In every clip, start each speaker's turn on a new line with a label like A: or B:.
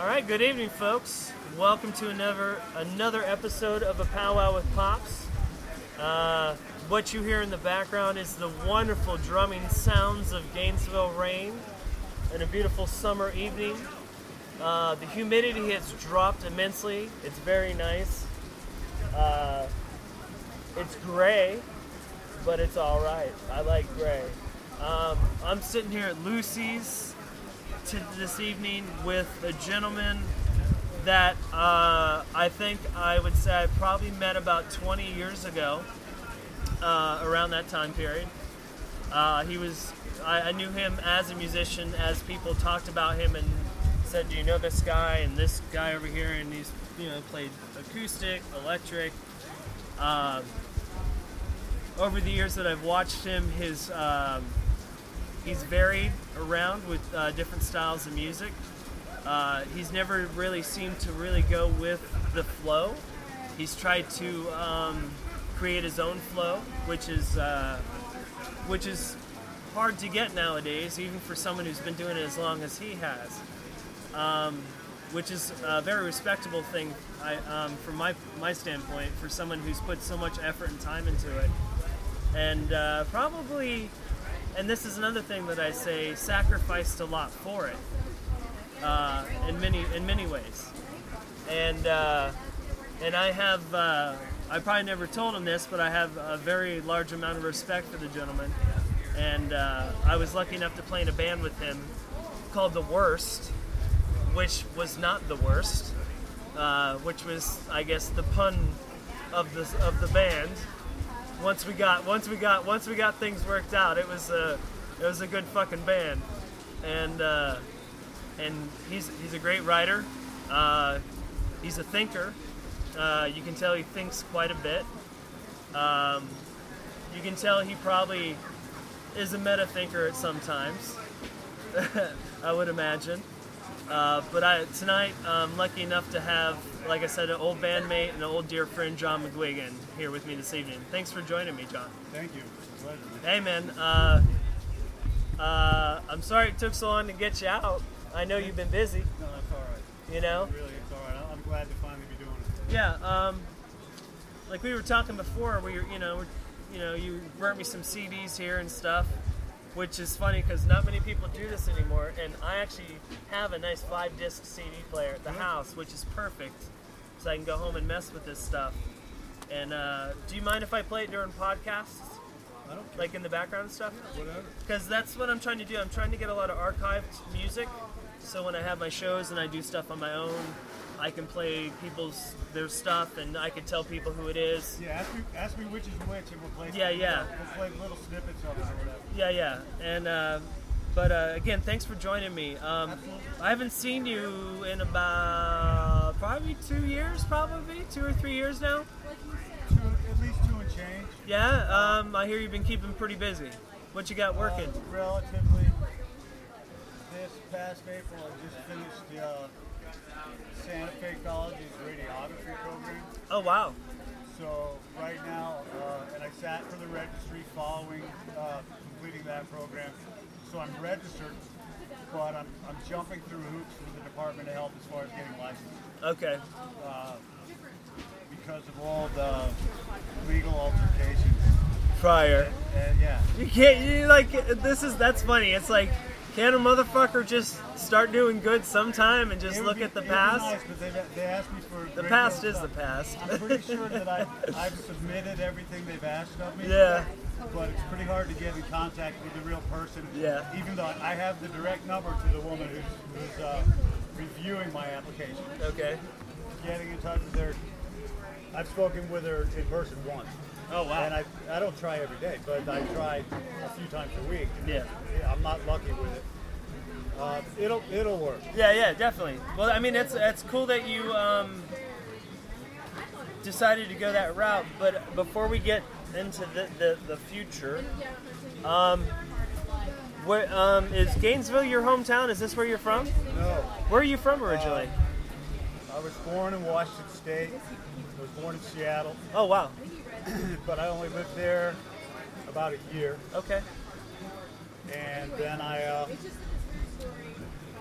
A: All right, good evening, folks. Welcome to another another episode of a powwow with pops. Uh, what you hear in the background is the wonderful drumming sounds of Gainesville rain and a beautiful summer evening. Uh, the humidity has dropped immensely. It's very nice. Uh, it's gray, but it's all right. I like gray. Um, I'm sitting here at Lucy's to this evening with a gentleman that uh, I think I would say I probably met about 20 years ago, uh, around that time period. Uh, he was, I, I knew him as a musician, as people talked about him and said, "Do you know this guy and this guy over here?" And he's, you know, played acoustic, electric. Um, over the years that I've watched him, his um, he's varied around with uh, different styles of music. Uh, he's never really seemed to really go with the flow. He's tried to um, create his own flow, which is uh, which is hard to get nowadays, even for someone who's been doing it as long as he has. Um, which is a very respectable thing I, um, from my my standpoint for someone who's put so much effort and time into it, and uh, probably, and this is another thing that I say, sacrificed a lot for it uh, in many in many ways, and uh, and I have uh, I probably never told him this, but I have a very large amount of respect for the gentleman, and uh, I was lucky enough to play in a band with him called The Worst, which was not the worst, uh, which was I guess the pun of the of the band. Once we got once we got once we got things worked out, it was a it was a good fucking band, and. Uh, and he's he's a great writer. Uh, he's a thinker. Uh, you can tell he thinks quite a bit. Um, you can tell he probably is a meta thinker at some times. I would imagine. Uh, but I, tonight, I'm lucky enough to have, like I said, an old bandmate and an old dear friend, John McGuigan, here with me this evening. Thanks for joining me, John.
B: Thank you. It's a pleasure.
A: Hey, man. Uh, uh, I'm sorry it took so long to get you out. I know you've been busy,
B: No, that's all right.
A: you know?
B: Really, it's all right. I'm glad to finally be doing it.
A: Yeah, um, like we were talking before, we were, you know, we're, you know, you burnt me some CDs here and stuff, which is funny because not many people do this anymore. And I actually have a nice five disc CD player at the house, which is perfect, so I can go home and mess with this stuff. And uh, do you mind if I play it during podcasts,
B: I don't care.
A: like in the background stuff?
B: Whatever.
A: Because that's what I'm trying to do. I'm trying to get a lot of archived music, so when I have my shows and I do stuff on my own, I can play people's their stuff and I can tell people who it is.
B: Yeah, ask me, ask me which is which, and we'll play.
A: Yeah, yeah.
B: We'll play little snippets of it or whatever.
A: Yeah, yeah. And uh, but uh, again, thanks for joining me. Um, I haven't seen you in about probably two years, probably two or three years now.
B: Two, at least two and change.
A: Yeah. Um, I hear you've been keeping pretty busy. What you got working?
B: Uh, relatively. This past April, I just finished uh, Santa Fe College's radiography program.
A: Oh wow.
B: So right now, uh, and I sat for the registry following uh, completing that program. So I'm registered, but I'm, I'm jumping through hoops with the Department of Health as far as getting licensed
A: Okay.
B: uh, because of all the legal altercations.
A: Prior.
B: And yeah,
A: You can't. You like this is that's funny. It's like, can a motherfucker just start doing good sometime and just look
B: be-
A: at the past?
B: nice, but they, they asked me for
A: The past is
B: of
A: the past.
B: I'm pretty sure that I, I've submitted everything they've asked of me.
A: Yeah.
B: But it's pretty hard to get in contact with the real person.
A: Yeah.
B: Even though I have the direct number to the woman who's, who's uh, reviewing my application.
A: Okay.
B: Getting in touch with her. I've spoken with her in person once.
A: Oh wow.
B: And I, I don't try every day, but I try a few times a week.
A: Yeah.
B: I'm not lucky with it. Uh, it'll it'll work.
A: Yeah, yeah, definitely. Well, I mean, it's it's cool that you um, decided to go that route. But before we get into the the, the future, um, where um, is Gainesville your hometown? Is this where you're from?
B: No.
A: Where are you from originally?
B: I was born in Washington State. I was born in Seattle,
A: oh wow.
B: but I only lived there about a year.
A: Okay.
B: And then I uh,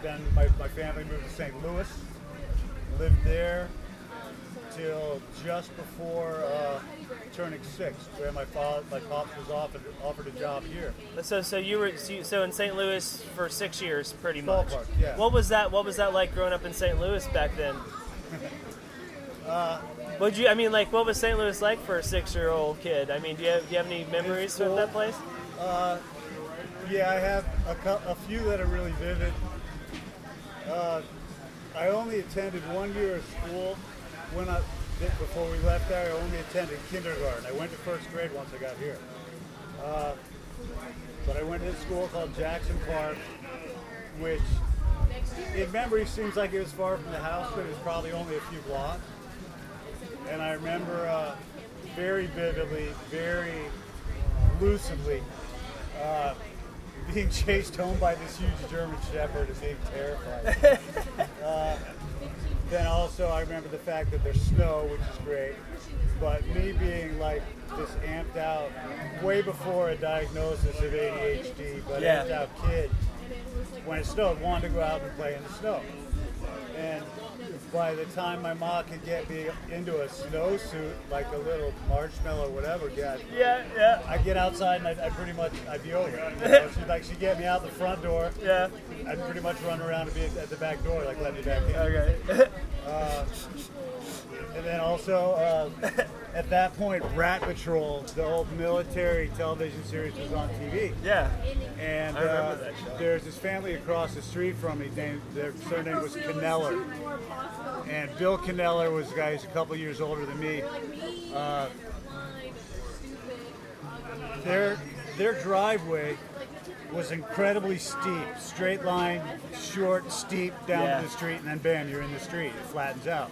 B: then my, my family moved to St. Louis. Lived there till just before uh, turning six, where my father, my pops was offered offered a job here.
A: So, so you were so, you- so in St. Louis for six years, pretty much.
B: Ballpark, yeah.
A: What was that? What was that like growing up in St. Louis back then?
B: Uh,
A: Would you? I mean, like, what was St. Louis like for a six-year-old kid? I mean, do you have, do you have any memories
B: cool.
A: of that place?
B: Yeah, I have a, a few that are really vivid. Uh, I only attended one year of school when I before we left there. I only attended kindergarten. I went to first grade once I got here. Uh, but I went to a school called Jackson Park, which in memory seems like it was far from the house, but it was probably only a few blocks. And I remember uh, very vividly, very lucidly, uh, being chased home by this huge German Shepherd and being terrified. uh, then also, I remember the fact that there's snow, which is great. But me being like this amped out, way before a diagnosis of ADHD, but
A: Yeah.
B: amped out kid, when it snowed, wanted to go out and play in the snow. And by the time my mom could get me into a snowsuit, like a little marshmallow or whatever, God,
A: Yeah, yeah,
B: I get outside and I, I pretty much I'd be over. You know? She'd like she'd get me out the front door.
A: yeah.
B: I'd pretty much run around and be at the back door, like let me back in.
A: Okay.
B: Uh, And then also uh, at that point, Rat Patrol, the old military television series, was on TV.
A: yeah.
B: And uh, there's this family across the street from me. Named, their surname was Caneller. And Bill Caneller was a guy who's a couple years older than me. Uh, their their driveway was incredibly steep, straight line, short, steep down
A: Yeah.
B: to the street, and then bam, you're in the street. It flattens out.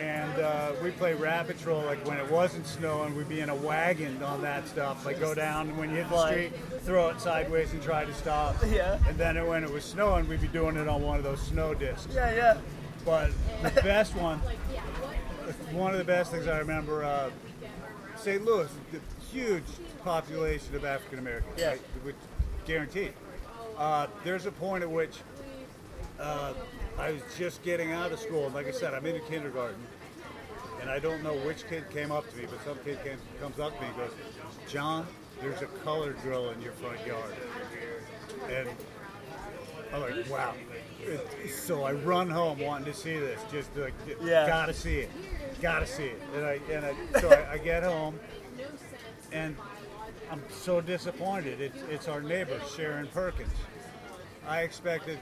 B: And uh, we play Rat Patrol like when it wasn't snowing, we'd be in a wagon on that stuff. Like go down when you hit the street, throw it sideways and try to stop.
A: Yeah.
B: And then when it was snowing, we'd be doing it on one of those snow discs.
A: Yeah, yeah.
B: But the best one, one of the best things I remember, uh, St. Louis, the huge population of African Americans,
A: Yeah.
B: right, which guaranteed. Uh, there's a point at which uh, I was just getting out of school, and like I said, I'm in kindergarten, and I don't know which kid came up to me, but some kid came, comes up to me and goes, "John, there's a color drill in your front yard," and I'm like, wow. So I run home wanting to see this, just like,
A: Yeah.
B: gotta see it, gotta see it. And I, and I, so I, I get home, and I'm so disappointed. It's, it's our neighbor, Sharon Perkins. I expected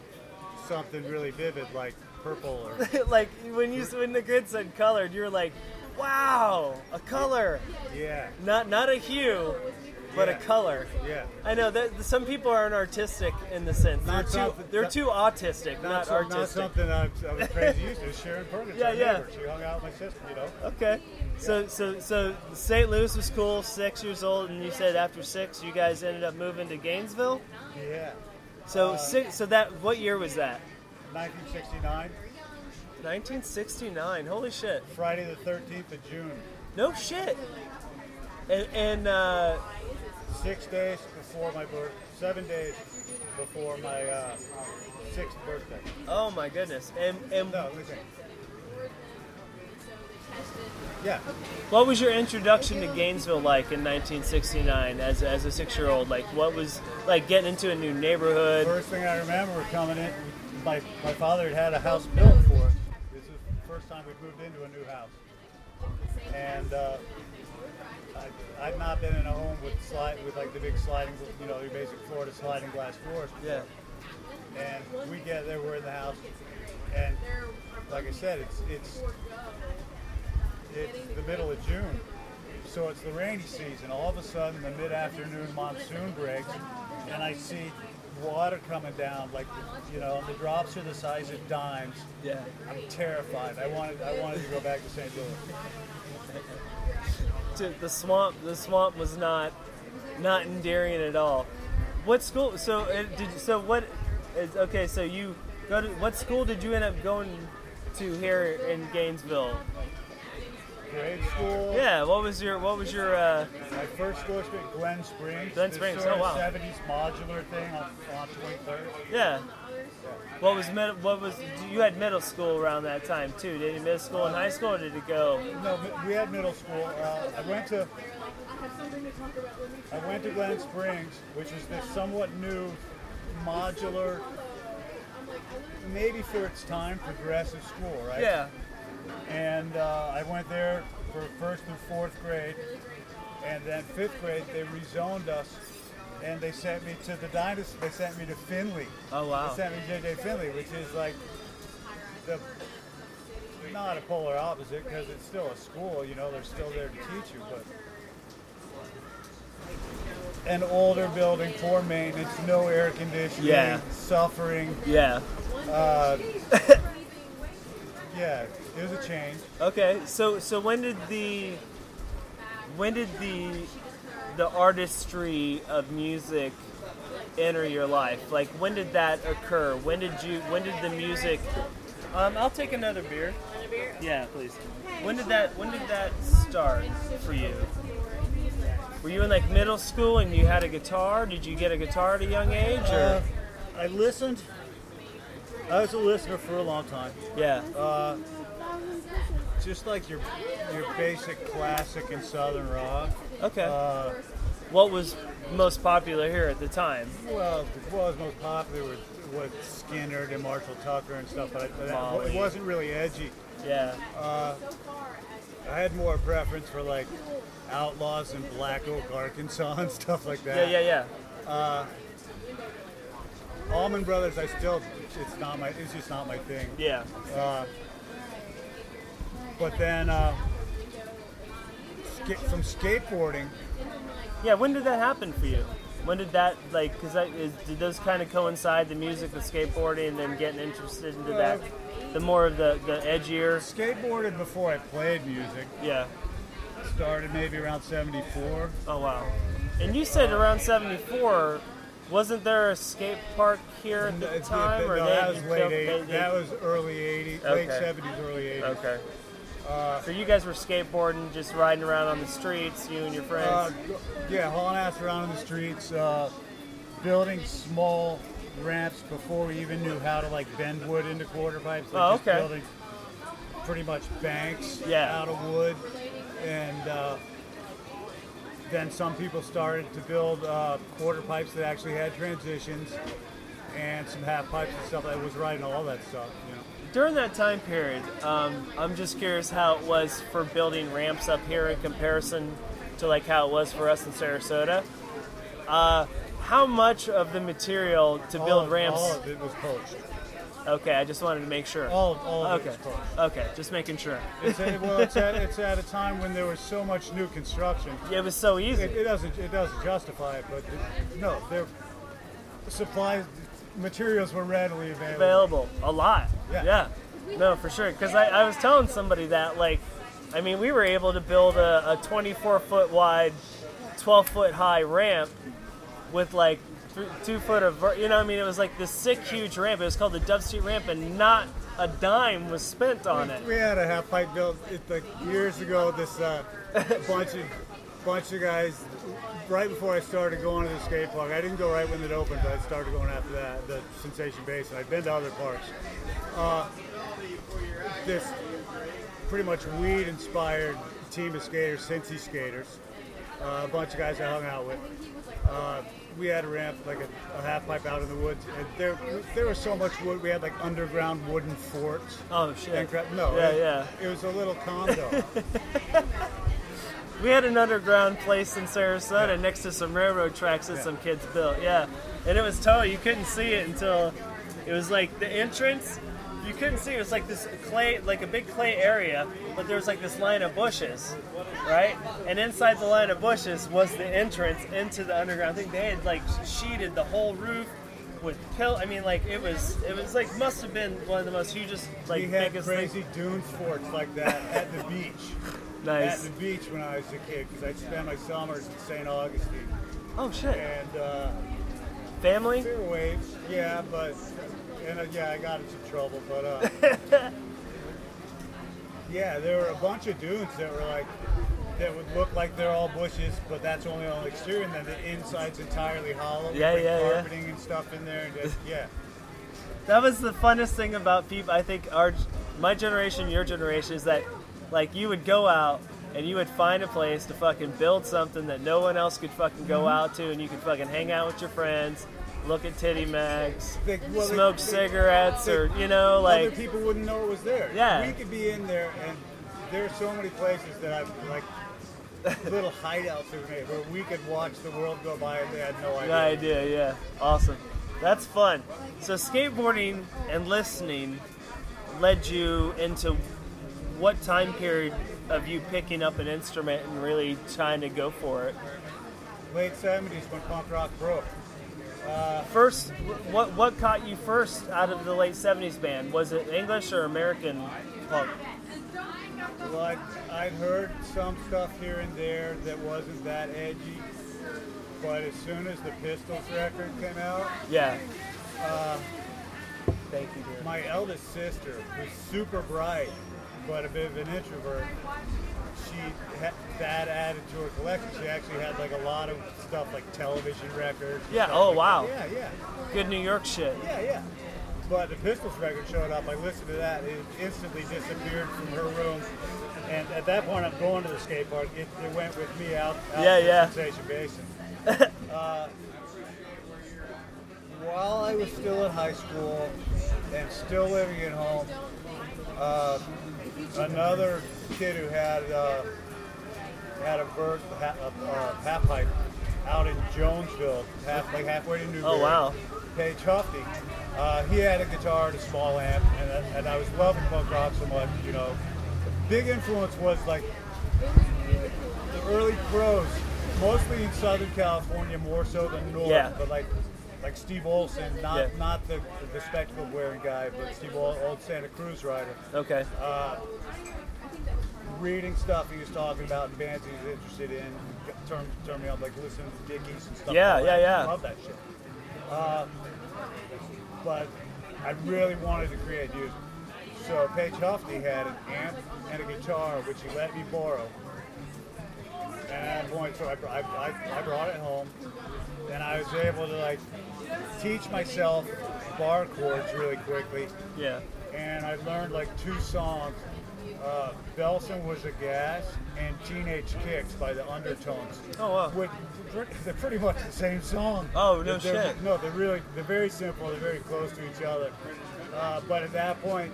B: something really vivid like purple or,
A: like when you when the kid said colored, you were like, "Wow, a color,
B: yeah,
A: not not a hue, but a color."
B: yeah.
A: I know that some people aren't artistic in the sense they're too they're
B: not-
A: too autistic, not,
B: Not, not
A: artistic.
B: something I, I was crazy used to. Sharon Perkins,
A: Yeah, yeah.
B: neighbor. She hung out with my sister, you know.
A: Okay. So so so St. Louis was cool, six years old, and you said after six you guys ended up moving to Gainesville.
B: Yeah.
A: So. So that what year was that?
B: 1969,
A: 1969. Holy shit.
B: Friday the 13th of June.
A: No shit. And, and uh,
B: Six days before my birth, seven days before my uh, sixth birthday.
A: oh my goodness. And and
B: No, listen. Yeah,
A: what was your introduction to Gainesville like in 1969 as as a six year old? Like what was like getting into a new neighborhood?
B: first thing I remember coming in, my, my father had had a house built for us. This is the first time we moved into a new house. And uh, I, I'd not been in a home with slide with like the big sliding, you know, your basic Florida sliding glass doors. Before.
A: Yeah.
B: and we get there, we're in the house, and like I said, it's it's it's the middle of June, so it's the rainy season. All of a sudden, the mid-afternoon monsoon breaks, and I see water coming down, like you know, the drops are the size of dimes.
A: Yeah.
B: I'm terrified. I wanted I wanted to go back to St. Louis.
A: to the swamp the swamp was not not endearing at all what school so uh, did so what is okay so you go to what school did you end up going to here in Gainesville
B: Grade school.
A: yeah what was your what was your uh
B: My first school experience, Glen Springs.
A: Glen Springs,
B: Sort
A: oh, wow.
B: 70s modular thing on, on 23rd.
A: yeah What was mid- what was you had middle school around that time too? Did you middle school and high school, or did it go?
B: No, we had middle school. Uh, I went to I went to Glen Springs, which is this somewhat new, modular, maybe for its time, progressive school, right?
A: Yeah.
B: And uh, I went there for first through fourth grade, and then fifth grade they rezoned us, and they sent me to the dynasty. They sent me to Finley.
A: Oh wow.
B: They sent me to JJ Finley, which is like the not a polar opposite because it's still a school. You know, they're still there to teach you, but an older building, poor maintenance, no air conditioning,
A: Yeah.
B: suffering.
A: Yeah.
B: Uh, yeah, it was a change.
A: Okay. So so when did the when did the the artistry of music enter your life? Like when did that occur? When did you when did the music Um I'll take another beer. Yeah, please. When did that when did that start for you? Were you in like middle school and you had a guitar? Did you get a guitar at a young age or
B: Uh, I listened. I was a listener for a long time.
A: yeah.
B: Uh, just like your your basic classic and southern rock.
A: Okay.
B: Uh,
A: what was most popular here at the time?
B: well, what was most popular was, was Skynyrd and Marshall Tucker and stuff, but,
A: Molly.
B: it wasn't really edgy.
A: Yeah.
B: I had more preference for like Outlaws and Black Oak, Arkansas and stuff like that.
A: Yeah, yeah, yeah.
B: Allman Brothers, I still, it's not my, it's just not my thing.
A: Yeah.
B: But then uh, ska- from skateboarding,
A: Yeah, when did that happen for you? When did that like? Because that is, did those kind of coincide the music with skateboarding and then getting interested into that, the more of the the edgier.
B: skateboarded before I played music.
A: Yeah.
B: Started maybe around '74.
A: Oh wow. And you said around '74, wasn't there a skate park here at the time?
B: no,
A: or
B: that
A: they-
B: was late 80s. That was early '80s, late '70s, early '80s.
A: Okay. so you guys were skateboarding, just riding around on the streets, you and your friends.
B: Uh, yeah, hauling ass around on the streets, uh, building small ramps before we even knew how to like bend wood into quarter pipes. Like
A: Oh, okay.
B: Building pretty much banks
A: Yeah.
B: out of wood, and uh, then some people started to build uh, quarter pipes that actually had transitions and some half pipes and stuff. I was writing all that stuff. You know.
A: During that time period, um, I'm just curious how it was for building ramps up here in comparison to like how it was for us in Sarasota. Uh, how much of the material to
B: all
A: build
B: of,
A: ramps?
B: All of it was poached.
A: Okay, I just wanted to make sure.
B: All, all of
A: okay,
B: it
A: okay, just making sure.
B: It's at, well, it's at, it's at a time when there was so much new construction.
A: Yeah, It was so easy.
B: It, it doesn't it doesn't justify it, but it, no, there supplies materials were readily available.
A: available a lot.
B: Yeah. yeah.
A: No, for sure. Because I, I was telling somebody that, like, I mean, we were able to build a, a 24 foot wide, 12 foot high ramp with like two foot of, you know, what I mean, it was like this sick, huge ramp. It was called the Dove Street Ramp, and not a dime was spent on it.
B: We had a half pipe built it, like years ago. This uh, bunch of bunch of guys. Right before I started going to the skate park, I didn't go right when it opened, but I started going after that, the Sensation Basin. I'd been to other parks. Uh, this pretty much weed-inspired team of skaters, Cincy skaters, uh, a bunch of guys I hung out with. Uh, we had a ramp, like a, a half pipe out in the woods, and there there was so much wood. We had like underground wooden forts.
A: Oh, shit.
B: And crap. No,
A: Yeah,
B: it,
A: yeah.
B: It was a little condo.
A: We had an underground place in Sarasota next to some railroad tracks that some kids built. Yeah, and it was totally you couldn't see it until it was like the entrance. You couldn't see it. Was like this clay, like a big clay area, but there was like this line of bushes, right? And inside the line of bushes was the entrance into the underground. I think they had like sheeted the whole roof with pill. I mean, like it was, it was like must have been one of the most hugest, like
B: we had
A: biggest
B: crazy
A: things.
B: dune forts like that at the beach.
A: Nice.
B: At the beach when I was a kid, because I'd spend my summers in St. Augustine.
A: Oh shit!
B: And uh,
A: Family?
B: there waves, yeah, but and uh, yeah, I got into trouble, but uh, yeah, there were a bunch of dunes that were like that would look like they're all bushes, but that's only on the exterior, and then the inside's entirely hollow.
A: Yeah,
B: with
A: yeah, yeah.
B: carpeting and stuff in there, just, yeah.
A: that was the funnest thing about people. I think our, my generation, your generation, is that like you would go out and you would find a place to fucking build something that no one else could fucking go out to, and you could fucking hang out with your friends, look at titty mags,
B: They- well,
A: smoke
B: they-
A: cigarettes,
B: they-
A: or you know, like Other
B: people wouldn't know it was there.
A: Yeah.
B: We could be in there, and there's so many places that I've like little hideouts we've made where we could watch the world go by and they had no idea.
A: No idea, yeah. Awesome. That's fun. So skateboarding and listening led you into what time period of you picking up an instrument and really trying to go for it?
B: Late 70s when punk rock broke.
A: First, what what caught you first out of the late '70s band? Was it English or American punk?
B: Well, I'd, I'd heard some stuff here and there that wasn't that edgy, but as soon as the Pistols record came out,
A: Yeah. Uh, Thank you, dear.
B: my eldest sister, was super bright but a bit of an introvert, she had that added to her collection. She actually had like a lot of stuff like television records.
A: Yeah, oh,
B: like
A: wow.
B: that. Yeah, yeah,
A: Good New York shit.
B: yeah, yeah. But the Pistols record showed up. I listened to that. It instantly disappeared from her room. And at that point, I'm going to the skate park. It, it went with me out, out
A: Yeah, yeah.
B: Sensation Basin. uh, while I was still in high school and still living at home, uh, another kid who had uh, had a bird, ha, a, a half pipe out in Jonesville, half like halfway to Newberry.
A: Oh, wow.
B: Paige Huffney. Uh, he had a guitar and a small amp, and, I- and I was loving punk rock so much. You know, the big influence was like the early pros, mostly in Southern California more so than North.
A: Yeah.
B: But like like Steve Olson, not
A: Yeah.
B: not the the spectacle wearing guy, but Steve Ol- old Santa Cruz rider.
A: Okay.
B: Reading stuff he was talking about and bands he was interested in, turned turned me on like listening to Dickies and stuff.
A: Yeah,
B: like
A: yeah, yeah.
B: I love that shit. Uh, but I really wanted to create music. So Paige Huffney had an amp and a guitar, which he let me borrow. And at that point, so I, I, I brought it home, and I was able to like teach myself bar chords really quickly,
A: Yeah.
B: and I learned like two songs. Uh, Belsen was a gas and Teenage Kicks by the Undertones.
A: Oh, wow.
B: Which, they're pretty much the same song.
A: Oh, no
B: They're-
A: shit.
B: No, they're really they're very simple. They're very close to each other. Uh, but at that point,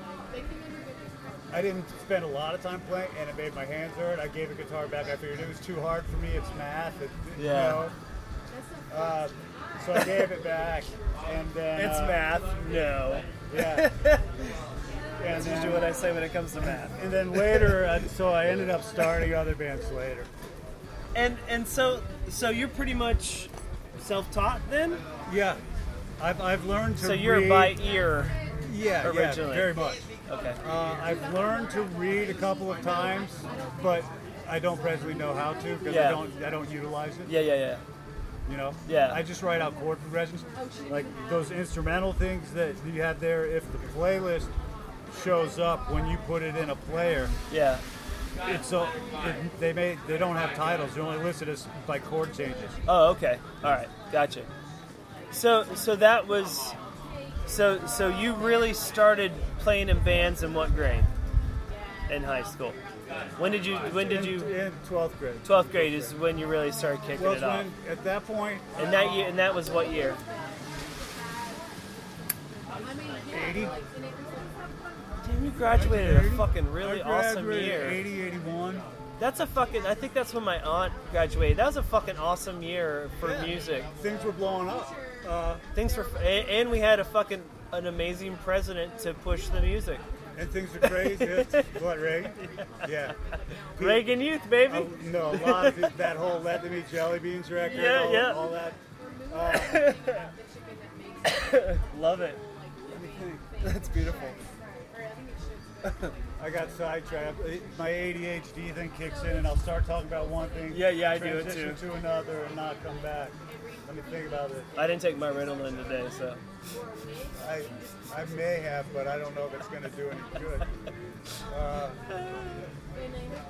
B: I didn't spend a lot of time playing, and it made my hands hurt. I gave the guitar back. I figured it was too hard for me. It's math. It, you
A: Yeah.
B: know. Uh, so I gave it back, and then
A: It's
B: uh,
A: math. No.
B: Yeah.
A: That's usually
B: then,
A: what I say when it comes to math.
B: and then later, uh, so I ended up starting other bands later.
A: And and so so you're pretty much self-taught then.
B: Yeah, I've, I've learned to.
A: So you're
B: read,
A: by ear.
B: yeah,
A: originally.
B: yeah, very much.
A: Okay.
B: Uh, I've learned to read a couple of times, but I don't presently know how to because
A: Yeah.
B: I don't I don't utilize it.
A: Yeah, yeah, yeah.
B: You know.
A: Yeah.
B: I just write out chord progressions, oh, like those instrumental things that you have there. If the playlist shows up when you put it in a player,
A: Yeah.
B: it's so it, they may they don't have titles. They're only listed as by chord changes.
A: Oh, okay. All right. Gotcha. So so that was so so you really started playing in bands in what grade? In high school. When did you when did you
B: in 12th grade?
A: 12th grade is when you really started kicking
B: Well,
A: it off.
B: when at that point.
A: And that year and that was what year?
B: 80.
A: Damn, you graduated a fucking really awesome year.
B: 80, 81.
A: That's a fucking. I think that's when my aunt graduated. That was a fucking awesome year for
B: Yeah.
A: music.
B: Things were blowing up. Uh,
A: Things were, and, and we had a fucking an amazing president to push the music.
B: And things are crazy. What, Reagan? Yeah.
A: Reagan Youth, baby.
B: Oh, no, a lot of it, that whole Let Them Eat Jelly Beans record,
A: Yeah,
B: all,
A: yeah.
B: all that.
A: Love it.
B: Let me think.
A: That's beautiful.
B: I got sidetracked. My ADHD thing kicks in, and I'll start talking about one thing.
A: Yeah, yeah, I do it too.
B: to another, and not come back. Let me think about it.
A: I didn't take my Ritalin today, so
B: I, I may have, but I don't know if it's going to do any good. Uh,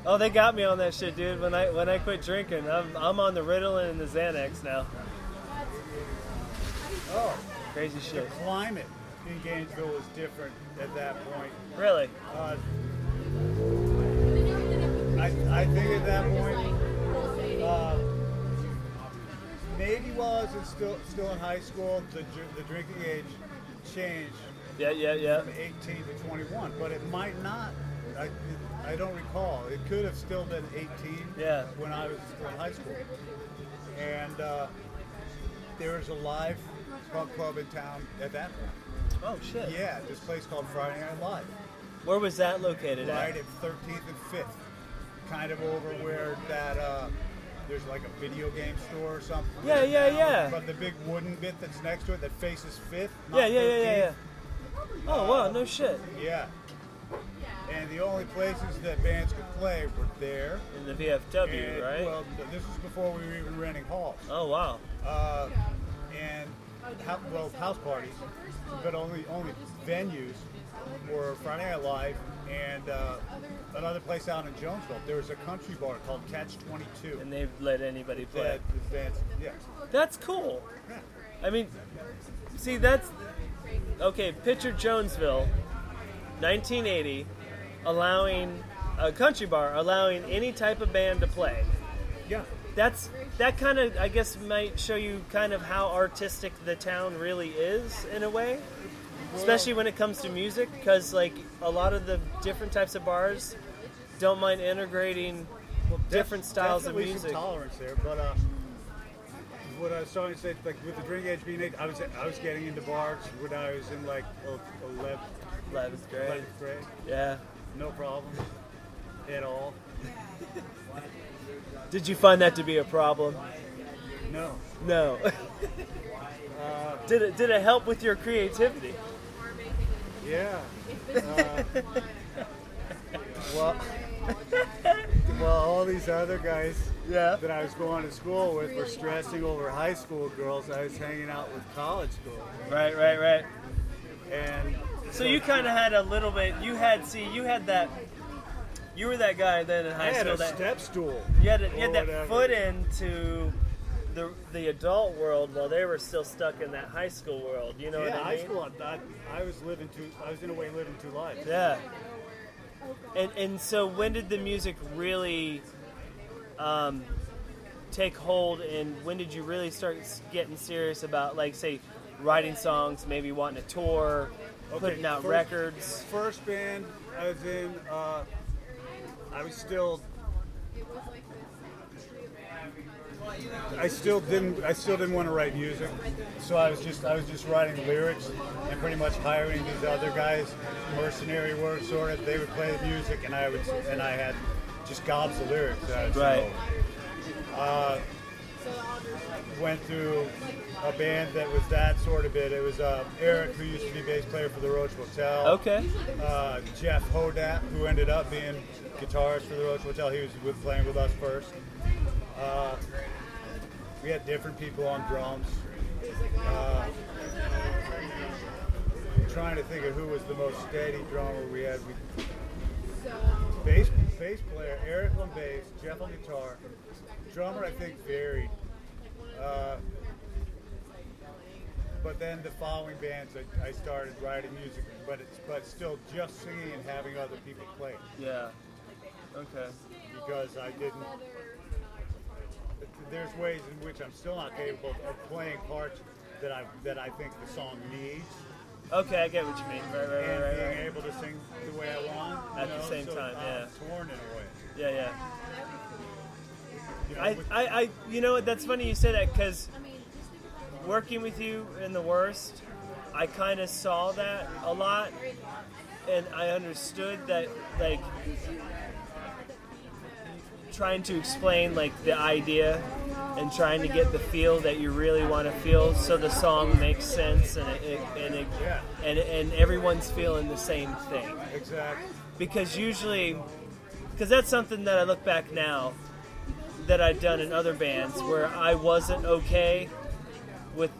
A: oh, they got me on that shit, dude. When I when I quit drinking, I'm I'm on the Ritalin and the Xanax now.
B: oh,
A: Crazy shit.
B: climate. In Gainesville was different at that point.
A: Really?
B: Uh, I, I think at that point, uh, maybe while I was in still still in high school, the the drinking age changed
A: Yeah, yeah, yeah.
B: from 18 to 21, but it might not. I, I don't recall. It could have still been 18
A: Yeah.
B: when I was still in high school. And uh, there was a live punk club in town at that point.
A: Oh shit.
B: Yeah, this place called Friday Night Live,
A: Where was that located
B: right
A: at?
B: at 13th and 5th, kind of over where that uh, there's like a video game store or something.
A: Yeah, yeah,
B: now,
A: yeah.
B: But the big wooden bit that's next to it that faces 5th.
A: Yeah, yeah, yeah, yeah, yeah. Oh wow, no shit.
B: Yeah. And the only places that bands could play were there.
A: In the VFW,
B: and,
A: right?
B: Well, this was before we were even renting halls.
A: oh wow.
B: Uh, and well, house parties, but only only venues were Friday Night Live and uh, another place out in Jonesville. There was a country bar called Catch 22.
A: And they've let anybody play.
B: that the bands, yeah.
A: That's cool. I mean, see, that's okay. Picture Jonesville, 1980, allowing a country bar allowing any type of band to play.
B: Yeah.
A: That's that kind of I guess might show you kind of how artistic the town really is in a way, especially when it comes to music. Because like a lot of the different types of bars don't mind integrating different
B: Def-
A: styles of music.
B: Some tolerance there, but uh, what I was trying to say, like with the drink age being eight, I was I was getting into bars when I was in like 11th,
A: Eleventh grade.
B: 11th grade.
A: Yeah.
B: No problem at all.
A: Did you find that to be a problem?
B: No.
A: No. did it did it help with your creativity?
B: Yeah. Uh, well, well, all these other guys
A: Yeah.
B: that I was going to school with were stressing over high school girls. I was hanging out with college girls,
A: Right, right, right.
B: and
A: So you kind of had a little bit. You had see, you had that. You were that guy then in high
B: I
A: high
B: had
A: school
B: a
A: that
B: step stool.
A: you had, you had that
B: whatever.
A: foot into the the adult world while they were still stuck in that high school world. You know
B: Yeah,
A: what I
B: high
A: mean?
B: school. I, I, I was living two. I was in a way living two lives.
A: Yeah. And and so when did the music really um, take hold, and when did you really start getting serious about, like, say, writing songs, maybe wanting to tour, putting out
B: first-
A: records?
B: First band I was in, uh, I was still. I still didn't. I still didn't want to write music, so I was just. I was just writing lyrics and pretty much hiring these other guys, mercenary work sort of. They would play the music, and I would. And I had just gobs of lyrics.
A: Right.
B: over. Uh, went through a band that was that sort of bit. It was uh, Eric, who used to be bass player for the Roach Motel.
A: Okay.
B: Uh, Jeff Hodat, who ended up being guitarist for the Roach Motel. He was with, playing with us first. Uh, we had different people on drums. Uh, I'm trying to think of who was the most steady drummer we had. We, bass, bass player, Eric on bass, Jeff on guitar. Drummer, I think, varied. Uh, but then the following bands, I, I started writing music, but it's but still just singing and having other people play
A: Yeah. Okay.
B: because I didn't. There's ways in which I'm still not capable of playing parts that I that I think the song needs,
A: Okay, I get what you mean. Right, right,
B: and
A: right,
B: being
A: right, right.
B: able to sing the way I want
A: At the
B: know,
A: same
B: so
A: time,
B: I'm
A: yeah.
B: torn in a way.
A: Yeah, yeah.
B: You know,
A: I, I, I, you know? That's funny you say that because working with you in the worst, I kind of saw that a lot, and I understood that like trying to explain like the idea and trying to get the feel that you really want to feel, so the song makes sense and it, it, and it, and and everyone's feeling the same thing
B: exactly.
A: because usually because that's something that I look back now that I'd done in other bands where I wasn't okay with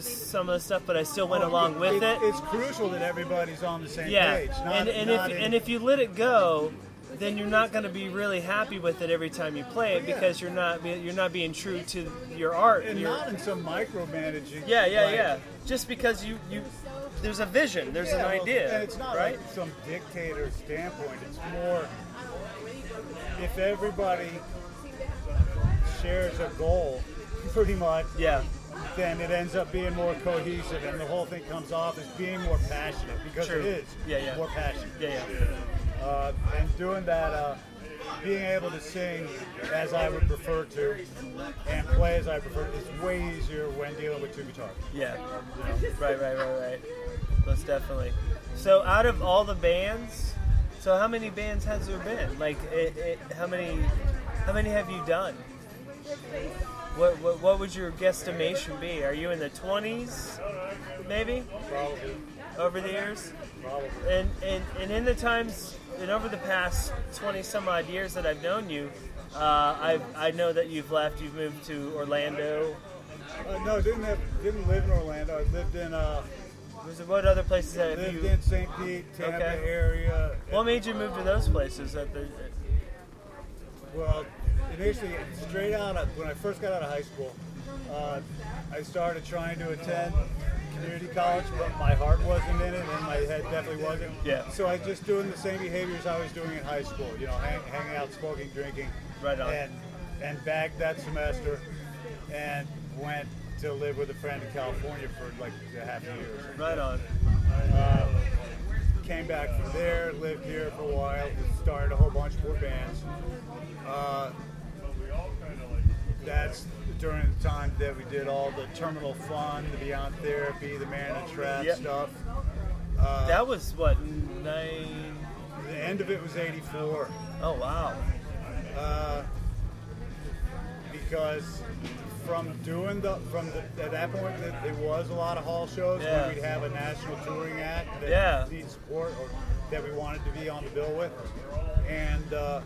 A: some of the stuff, but I still went oh, along with it.
B: It's crucial that everybody's on the same
A: Yeah,
B: page. Not,
A: and and if
B: in-
A: and if you let it go, then you're not going to be really happy with it every time you play it oh,
B: Yeah.
A: because you're not you're not being true to your art.
B: and
A: your-
B: not in some micromanaging.
A: yeah, yeah,
B: like,
A: yeah. Just because you you there's a vision, there's
B: Yeah,
A: an idea,
B: and it's not
A: right?
B: like some dictator standpoint. It's more if everybody shares a goal, pretty much,
A: yeah,
B: then it ends up being more cohesive, and the whole thing comes off as being more passionate because
A: True.
B: it is
A: Yeah, yeah.
B: more passionate.
A: yeah, yeah.
B: Uh, and doing that, uh, being able to sing as I would prefer to, and play as I prefer, is way easier when dealing with two guitars.
A: Yeah. Right, right, right, right. Most definitely. So, out of all the bands, so how many bands has there been? Like, it, it, how many, how many have you done? What, what, what would your guesstimation be? Are you in the twenties, maybe,
B: Probably,
A: over the years?
B: probably.
A: And, and and in the times and over the past twenty some odd years that I've known you, uh, I I know that you've left. You've moved to Orlando.
B: Uh, no, didn't have, didn't live in Orlando. I lived in uh,
A: Was it- What other places have
B: lived
A: you?
B: Lived in St. Pete, Tampa
A: Okay.
B: area.
A: What made you move to those places? At the,
B: Well, initially, straight out of when I first got out of high school, uh, I started trying to attend community college, but my heart wasn't in it, and my head definitely wasn't.
A: Yeah.
B: So I was just doing the same behaviors I was doing in high school. You know, hang, hanging out, smoking, drinking.
A: Right on.
B: And and back that semester, and went to live with a friend in California for like a half a year.
A: right on.
B: Uh, came back from there, lived here for a while, started a whole bunch more bands. Uh, that's during the time that we did all the Terminal Fun, the Beyond Therapy, the Man in the Trap
A: Yep.
B: stuff. Uh,
A: That was what nine
B: the end of it was 84.
A: oh wow.
B: Uh, because from doing the from the, at that point there, there was a lot of hall shows
A: Yeah.
B: where we'd have a national touring act that
A: Yeah.
B: needed support or that we wanted to be on the bill with and uh,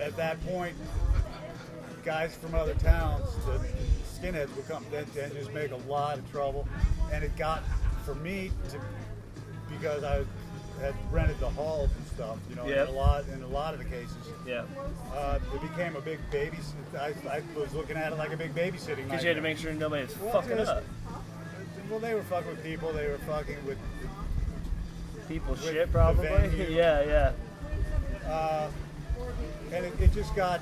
B: at that point guys from other towns the skinheads would come and, and just make a lot of trouble and it got for me to because I had rented the halls and stuff you know
A: Yep.
B: in a lot in a lot of the cases
A: Yeah.
B: uh, it became a big baby. I, I was looking at it like a big babysitting.
A: Because you had to make sure nobody was
B: Well,
A: fucking up.
B: Well, they were fucking with people. They were fucking with.
A: People shit probably. yeah, yeah.
B: Uh, and it, it just got.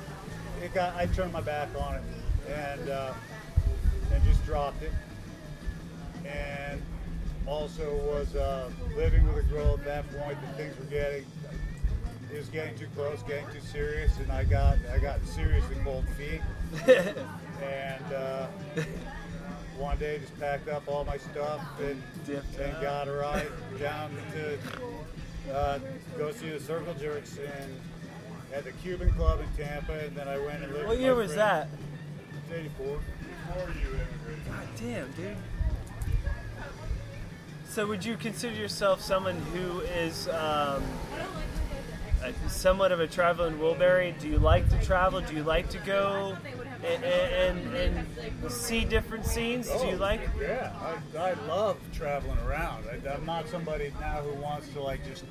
B: It got. I turned my back on it, and uh, and just dropped it. And also was uh, living with a girl at that point. That things were getting. It was getting too close, getting too serious, and I got I got seriously cold feet. and uh, one day just packed up all my stuff and,
A: Dipped
B: and got a ride down to uh, go see the Circle Jerks and at the Cuban Club in Tampa, and then I went and lived.
A: What
B: with
A: year
B: my
A: was
B: friend.
A: that?
B: It's 84.
A: God damn, dude. So, would you consider yourself someone who is um, a- somewhat of a traveling Wilbury? Do you like to travel? Do you like to go and, and, and see different scenes? Do you
B: Oh,
A: like?
B: Yeah, I, I love traveling around. I, I'm not somebody now who wants to like just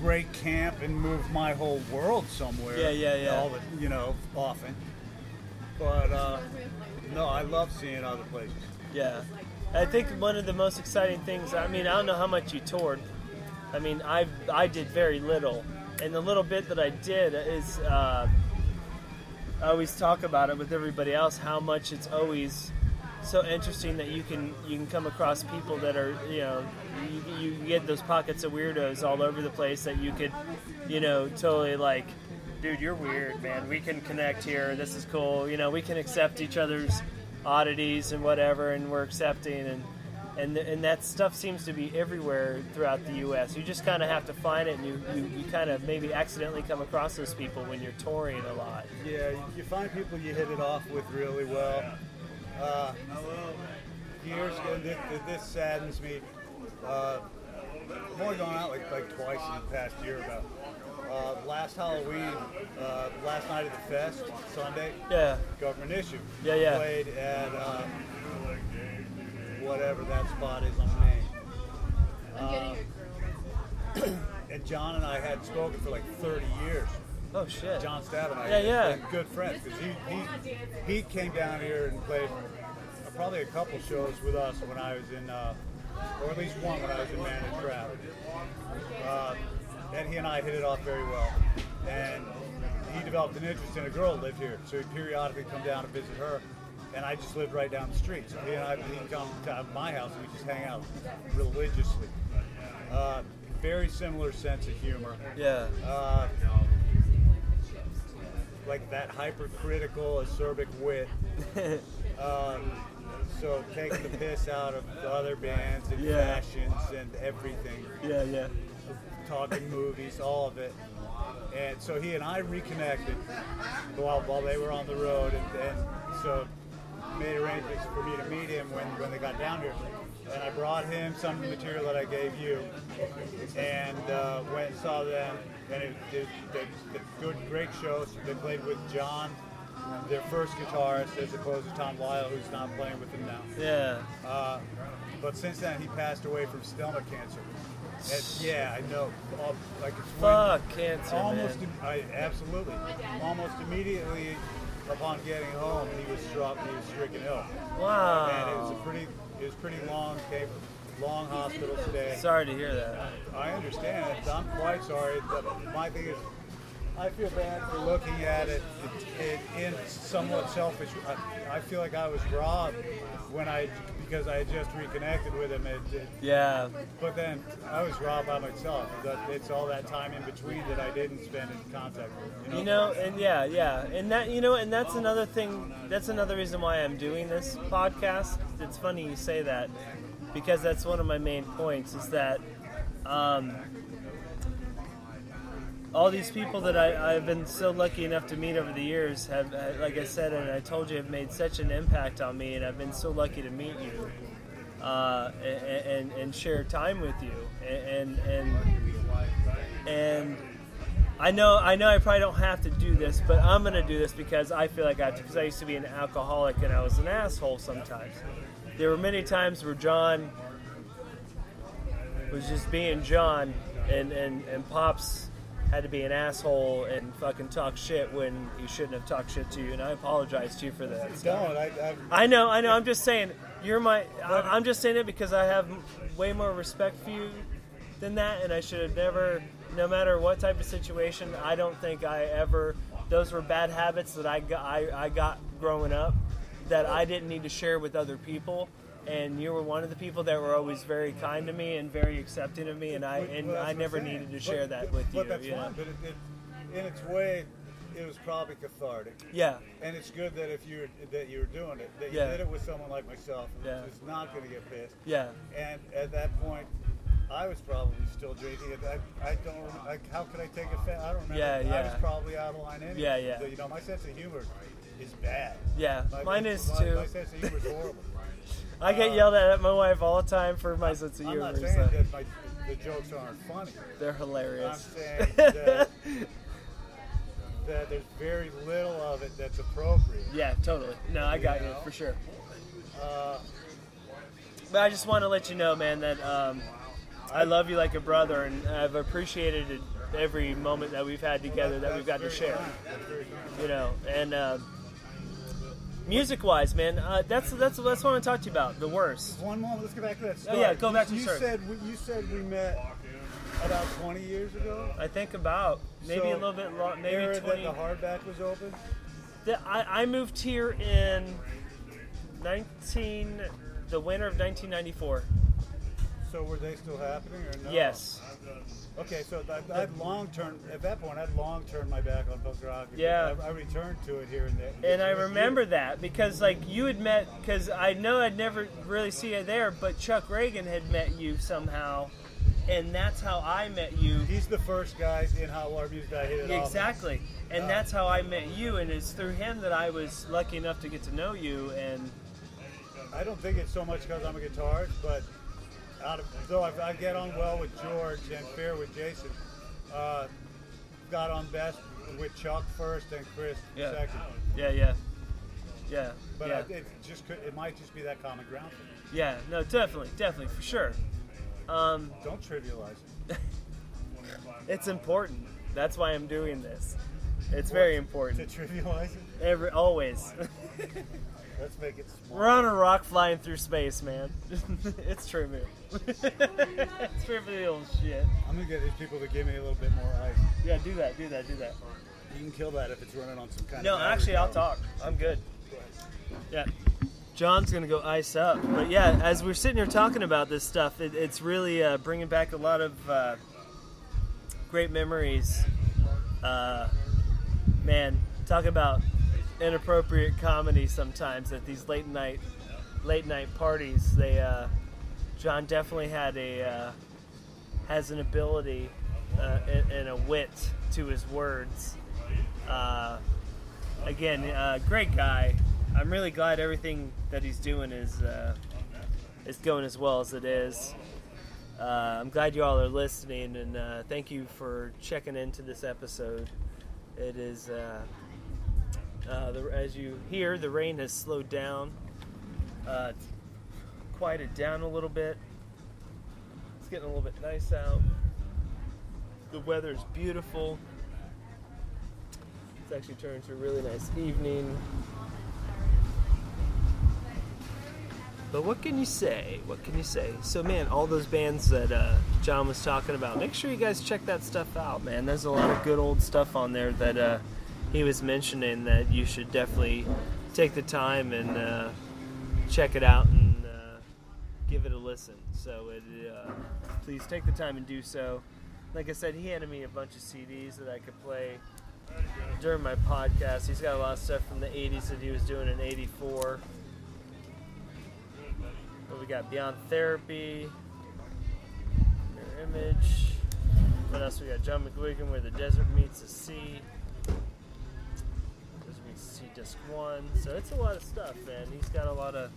B: break camp and move my whole world somewhere.
A: Yeah, yeah, yeah.
B: All the, you know, often. But uh, no, I love seeing other places.
A: Yeah. I think one of the most exciting things, I mean, I don't know how much you toured. I mean, I I did very little. And the little bit that I did is, uh, I always talk about it with everybody else, how much it's always so interesting that you can you can come across people that are, you know, you, you get those pockets of weirdos all over the place that you could, you know, totally like, dude, you're weird, man. We can connect here. This is cool. You know, we can accept each other's oddities and whatever, and we're accepting and. And, and that stuff seems to be everywhere throughout the U.S. You just kind of have to find it, and you, you, you kind of maybe accidentally come across those people when you're touring a lot.
B: Yeah, you- you find people you hit it off with really well. Uh, years ago, this, this saddens me. Uh, I've only gone out like, like twice in the past year about. Uh, last Halloween, uh, last night of the fest, Sunday,
A: Yeah,
B: government issue.
A: Yeah, yeah.
B: Played at uh, whatever that spot is on Main. Uh, and John and I had spoken for like 30 years.
A: Oh shit.
B: John Stabb and I
A: Yeah, yeah.
B: good friends because he, he he came down here and played probably a couple shows with us when I was in uh, or at least one when I was in Man and Trap. Uh, and he and I hit it off very well. And he developed an interest in a girl that lived here, so he'd periodically come down and visit her. And I just lived right down the street, so he and I he'd come to my house and we just hang out religiously. Uh, very similar sense of humor.
A: Yeah.
B: Uh, like that hypercritical, acerbic wit. um, so taking the piss out of the other bands and
A: Yeah.
B: fashions and everything,
A: Yeah, yeah.
B: talking movies, all of it. And so he and I reconnected while, while they were on the road, and, and so made arrangements for me to meet him when, when they got down here. And I brought him some of the material that I gave you, and uh, went and saw them. And it, they, they good, great shows. They played with John, their first guitarist, as opposed to Tom Lyle, who's not playing with them now.
A: Yeah.
B: Uh, but since then, he passed away from stomach cancer. And, yeah, I know. All- like it's
A: Fuck cancer,
B: almost,
A: man.
B: I, absolutely. Almost immediately upon getting home, he was struck. He was stricken ill, Wow. and it was a pretty, it was pretty long, came, long hospital stay.
A: Sorry to hear that.
B: I understand it. I'm quite sorry. But my thing is, I feel bad for looking at it in, in somewhat selfish. I, I feel like I was robbed when I because I had just reconnected with him. It, it,
A: Yeah.
B: but then I was robbed by myself. That it's all that time in between that I didn't spend in contact with.
A: You know, and yeah, yeah, and that you know, and that's another thing. That's another reason why I'm doing this podcast. It's funny you say that because that's one of my main points. Is that um, all these people that I, I've been so lucky enough to meet over the years have, uh, like I said, and I told you, have made such an impact on me, and I've been so lucky to meet you uh, and, and and share time with you, and and and I know I know I probably don't have to do this, but I'm gonna do this because I feel like I have to. Because I used to be an alcoholic and I was an asshole sometimes. There were many times where John was just being John, and and and Pops had to be an asshole and fucking talk shit when he shouldn't have talked shit to you, and I apologize to you for that.
B: Don't I? I
A: I know, I know. I'm just saying, you're my. I- I'm just saying it because I have way more respect for you than that, and I should have never, no matter what type of situation, I don't think I ever. Those were bad habits that I got. I, I got growing up that I didn't need to share with other people. And you were one of the people that were always very kind to me and very accepting of me, and I and
B: Well,
A: I never needed to
B: But-
A: share that
B: but-
A: with you.
B: But that's
A: you know?
B: fine. But it, it, in its way, it was probably cathartic.
A: Yeah,
B: And it's good that if you that you were doing it, that you
A: Yeah.
B: did it with someone like myself,
A: Yeah.
B: who's not going to get pissed.
A: yeah,
B: And at that point, I was probably still drinking. it. I, I don't. Like, how could I take offense? I don't remember.
A: Yeah,
B: I was probably out of line anyway.
A: Yeah, yeah.
B: So, you know, my sense of humor is bad.
A: yeah.
B: My-
A: Mine is
B: my-
A: too.
B: My sense of humor is horrible.
A: I get
B: uh,
A: yelled at at my wife all the time for my sense of humor.
B: I'm not
A: so
B: saying that my, the jokes aren't funny.
A: They're hilarious.
B: I'm saying that, that there's very little of it that's appropriate.
A: Yeah, totally. No, I got
B: You
A: you for sure.
B: Uh,
A: But I just want to let you know, man, that um, I love you like a brother, and I've appreciated it every moment that we've had together that we've got to share.
B: very kind. That's very kind.
A: You know, and uh, music-wise, man, uh, that's that's that's what I want to talk to you about. The worst.
B: One moment. Let's get back to that.
A: Oh, yeah, go back to
B: you said we, you said we met about 20 years ago.
A: I think about maybe
B: So,
A: a little bit long, maybe
B: era
A: twenty.
B: that the hardback was open.
A: The- I, I moved here in nineteen, the winter of nineteen ninety-four.
B: So were they still happening or no?
A: Yes.
B: Okay, so I, I'd long turned at that point. I'd long turned my back on rock.
A: Yeah.
B: I, I returned to it here and there.
A: And I remember that because, like, you had met, because I know I'd never really see you there, but Chuck Ragan had met you somehow, and that's how I met you.
B: He's the first guy in Hot Water Music I hit it.
A: Exactly. And
B: Uh,
A: that's how I met you, and it's through him that I was lucky enough to get to know you. And
B: I don't think it's so much because I'm a guitarist, but out of though I, I get on well with George and fair with Jason, uh, got on best with Chuck first and Chris
A: Yeah.
B: second.
A: yeah, yeah, yeah,
B: But
A: yeah,
B: I, it just could, it might just be that common ground. for me.
A: yeah. No, definitely, definitely, for sure. Um,
B: Don't trivialize it.
A: it's important. That's why I'm doing this. It's very important.
B: To trivialize it.
A: Every always.
B: Let's make it small.
A: We're on a rock flying through space, man. it's true, man. it's true for the old shit.
B: I'm gonna get these people to give me a little bit more ice.
A: Yeah, do that, do that, do that.
B: You can kill that if it's running on some kind
A: No,
B: of. battery
A: actually, I'll talk. I'm good. Yeah. John's gonna go ice up, but yeah, as we're sitting here talking about this stuff, it, it's really uh, bringing back a lot of uh, great memories. Uh, man, talk about inappropriate comedy sometimes at these late night late night parties. They uh, John definitely had a uh, has an ability uh, and, and a wit to his words. Uh, again, uh, great guy. I'm really glad everything that he's doing is uh, is going as well as it is. I'm glad you all are listening, and thank you for checking into this episode. It is, uh, the, as you hear, the rain has slowed down, uh, quieted down a little bit. It's getting a little bit nice out. The weather is beautiful. It's actually turned to a really nice evening. But what can you say? What can you say? So, man, all those bands that uh, John was talking about, make sure you guys check that stuff out, man. There's a lot of good old stuff on there that uh, he was mentioning that you should definitely take the time and uh, check it out and uh, give it a listen. So, it, uh, please take the time and do so. Like I said, he handed me a bunch of CDs that I could play during my podcast. He's got a lot of stuff from the 80s that he was doing in 84. What we got? Beyond Therapy, Mirror Image. What else we got? John McGuigan, Where the Desert Meets the Sea. Disc 1. So it's a lot of stuff, man. He's got a lot of.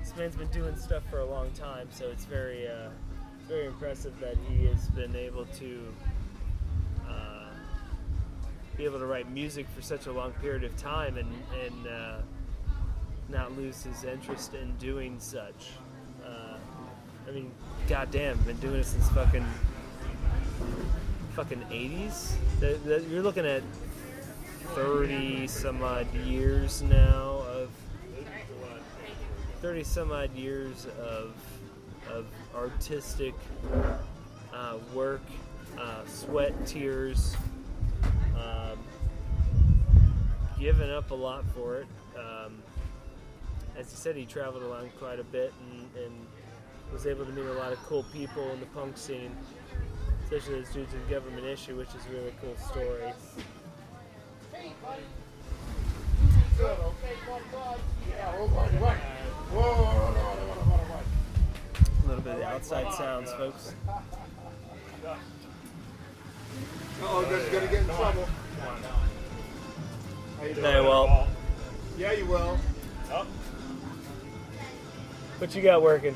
A: This man's been doing stuff for a long time, so it's very, uh, very impressive that he has been able to uh, be able to write music for such a long period of time and, and uh, not lose his interest in doing such. Uh, I mean, goddamn, been doing it since fucking fucking 80s. The, the, you're looking at 30 some odd years now of 30 some odd years of of artistic uh, work, uh, sweat, tears, um, giving up a lot for it. Um, as he said, he traveled around quite a bit and, and was able to meet a lot of cool people in the punk scene, especially those dudes in Government Issue, which is a really cool story. A little bit of the outside sounds, folks.
C: Oh, you're gonna get in trouble. How you doing?
A: Hey, well,
C: Yeah, you will.
A: what you got working?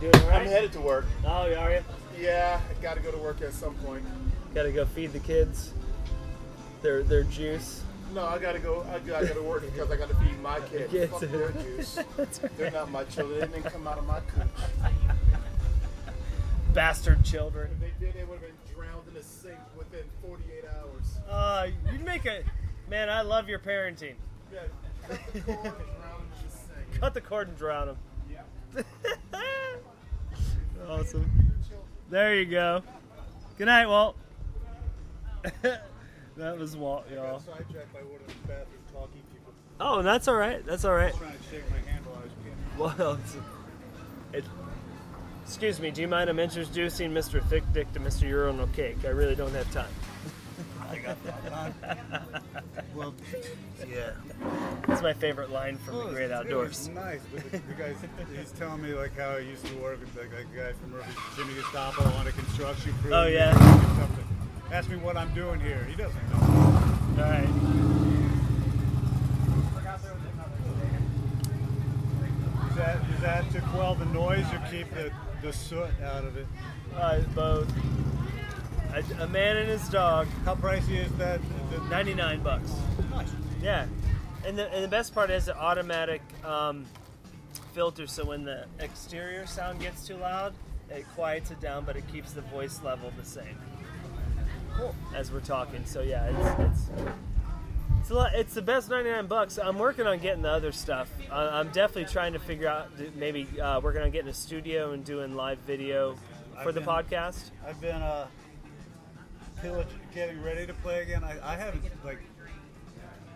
A: Doing all
C: I'm headed to work.
A: Oh, are you?
C: Yeah, I gotta go to work at some point.
A: Gotta go feed the kids their their juice.
C: No, I gotta go. I gotta work because I gotta feed my kids. Fuck their juice.
A: Right.
C: They're not my children. They didn't come out of my cooch.
A: Bastard children.
C: If they did, they would have been drowned in a sink within 48 hours.
A: Uh, you'd make a man. I love your parenting.
C: Yeah, cut the cord and drown them in the sink.
A: Cut the cord and drown them.
C: Yeah.
A: awesome. There you go. Good night, Walt. That was Walt, y'all.
B: got sidetracked by one of the bathroom talking people.
A: Oh, that's all right. That's all right.
B: Trying to shake my hand while I was peeing.
A: Well, it, excuse me. Do you mind? I'm introducing Mr. Thick Dick to Mr. Urinal Cake. I really don't have time.
B: I got that. well, yeah.
A: That's my favorite line from
B: Oh,
A: The Great
B: it
A: Outdoors.
B: nice, but the, the guys, he's telling me like how he used to work with like a guy from Jimmy Gestapo on a construction crew.
A: Oh, yeah?
B: Ask me what I'm doing here. He doesn't know.
A: All right.
B: Is that, is that to quell the noise or keep the, the soot out of it?
A: Uh, both. A, a man and his dog.
B: How pricey is that? The,
A: 99 bucks.
B: nice.
A: Yeah, and the, and the best part is the automatic um, filter. So when the exterior sound gets too loud, it quiets it down, but it keeps the voice level the same
B: Cool.
A: as we're talking. So yeah, it's it's, It's a lot, it's the best 99 bucks. I'm working on getting the other stuff. I'm definitely trying to figure out maybe uh, working on getting a studio and doing live video for
B: I've
A: the
B: been-
A: podcast.
B: I've been uh, getting ready to play again. I, I haven't like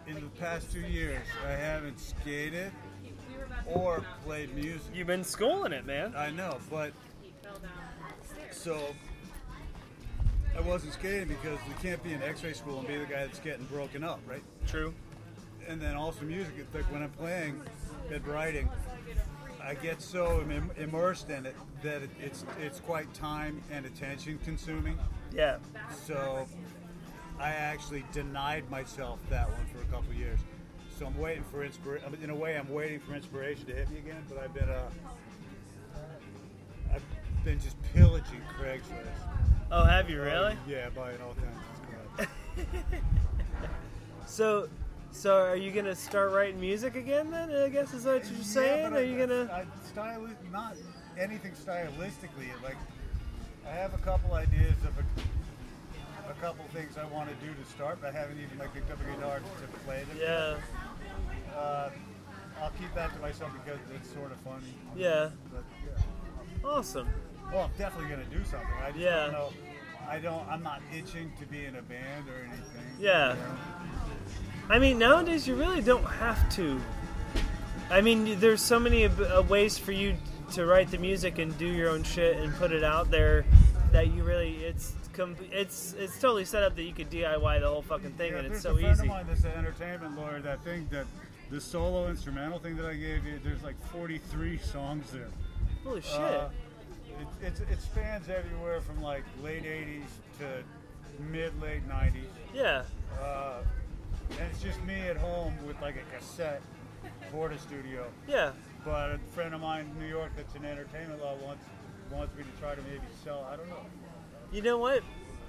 B: in the past two years. I haven't skated or played music.
A: You've been schooling it, man.
B: I know, but so I wasn't skating because you can't be in X-ray school and be the guy that's getting broken up, right?
A: True.
B: and then also music. It's like when I'm playing and writing, I get so Im- immersed in it that it, it's it's quite time and attention consuming.
A: Yeah.
B: So I actually denied myself that one for a couple years. So I'm waiting for inspiration. In a way, I'm waiting for inspiration to hit me again. But I've been uh, I've been just pillaging Craigslist.
A: Oh, have you really?
B: Yeah, buying all kinds of stuff.
A: So, so are you gonna start writing music again? Then I guess is that what you're saying?
B: Yeah,
A: are
B: I-
A: you gonna?
B: I, styli- not anything stylistically. Like, I have a couple ideas of a, a couple things I want to do to start, but I haven't even like picked up a guitar to play them.
A: Yeah.
B: Uh, I'll keep that to myself because it's sort of funny.
A: Yeah.
B: But, yeah.
A: Awesome.
B: Well, I'm definitely gonna do something. I just
A: Yeah.
B: don't know. I don't. I'm not itching to be in a band or anything.
A: Yeah.
B: you know?
A: I mean, nowadays you really don't have to. I mean, there's so many uh, ways for you to write the music and do your own shit and put it out there that you really it's it's it's totally set up that you could DIY the whole fucking thing
B: Yeah,
A: and it's
B: there's
A: so
B: a friend
A: easy.
B: of mine that's an entertainment lawyer that thing that the solo instrumental thing that I gave you, there's like 43 songs there.
A: Holy shit!
B: Uh, it, it's, it spans everywhere from like late 80s to mid late 90s.
A: yeah.
B: Uh, and it's just me at home with like a cassette Porta studio.
A: Yeah.
B: But a friend of mine in New York that's an entertainment law wants wants me to try to maybe sell. I don't know.
A: You know what?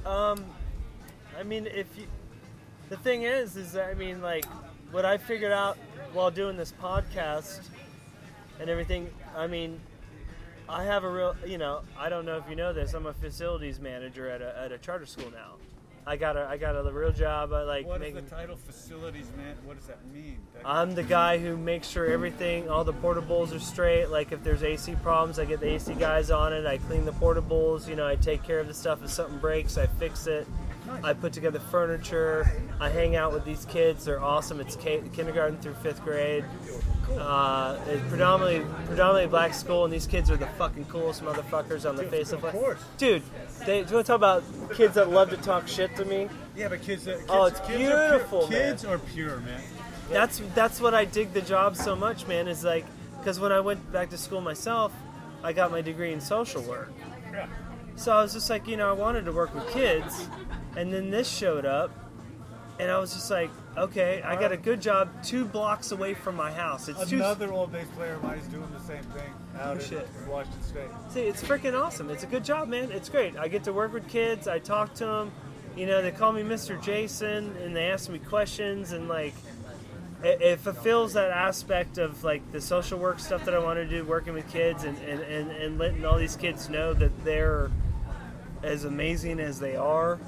A: Um, I mean, if you, the thing is, is that, I mean, like, what I figured out while doing this podcast and everything. I mean, I have a real, you know, I don't know if you know this. I'm a facilities manager at a, at a charter school now. I got a I got a real job. I like
B: What is
A: making.
B: the title? Facilities man. What does that mean? That-
A: I'm the guy who makes sure everything, all the portables are straight. Like if there's AC problems, I get the AC guys on it. I clean the portables. You know, I take care of the stuff. If something breaks, I fix it. I put together furniture. I hang out with these kids. They're awesome. It's ki- kindergarten through fifth grade. Uh, it's predominantly predominantly black school, and these kids are the fucking coolest motherfuckers on the face of life.
B: course.
A: Dude, they, do you want to talk about kids that love to talk shit to me?
B: Yeah, but kids. Kids
A: Oh, it's
B: kids Are
A: beautiful,
B: pure,
A: man.
B: Kids are pure, man.
A: that's that's what I dig the job so much, man. Is like because when I went back to school myself, I got my degree in social work.
B: Yeah.
A: So I was just like, you know, I wanted to work with kids, and then this showed up, and I was just like, okay, I got a good job two blocks away from my house. It's two.
B: Another old bass player of mine is doing the same thing out
A: Oh,
B: in
A: shit.
B: Washington State.
A: See, it's freaking awesome. It's a good job, man. It's great. I get to work with kids. I talk to them. You know, they call me Mr. Jason, and they ask me questions, and like, it, it fulfills that aspect of like the social work stuff that I want to do, working with kids, and and, and, and letting all these kids know that they're as amazing as they are.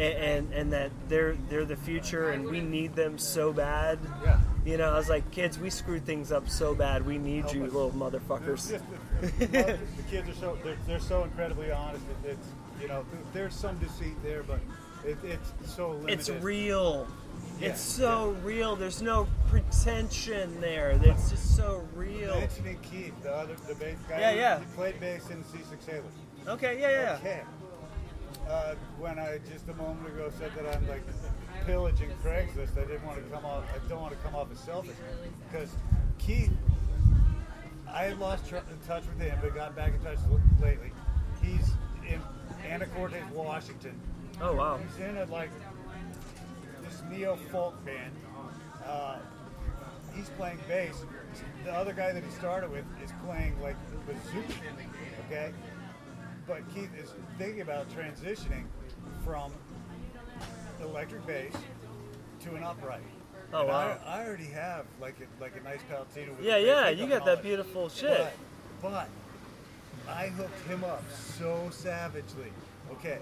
A: And, and, and that they're they're the future, and we need them so bad.
B: Yeah.
A: You know, I was like, kids, we screwed things up so bad. We need you,
B: us.
A: little motherfuckers.
B: the, kids are so they're, they're so incredibly honest. It, it's you know there's some deceit there, but it, it's so limited.
A: It's real.
B: Yeah,
A: It's so real. There's no pretension there. It's just so real.
B: Mentioning Keith, the other the bass guy.
A: Yeah, yeah.
B: He played bass in C6 Sailors.
A: Okay, yeah, yeah.
B: Okay. Uh, when I just a moment ago said that I'm like pillaging Craigslist, I didn't want to come off. I don't want to come off as selfish because Keith, I had lost tr- touch with him, but got back in touch lately. He's in Anacortes, Washington.
A: Oh wow.
B: He's in a like this neo folk band. Uh, he's playing bass. The other guy that he started with is playing like bazooka. Okay, but Keith is thinking about transitioning from electric bass to an upright.
A: Oh,
B: And
A: wow.
B: I, I already have like a, like a nice Palatino with
A: Yeah, yeah. You got that beautiful shit.
B: but, but I hooked him up so savagely. Okay,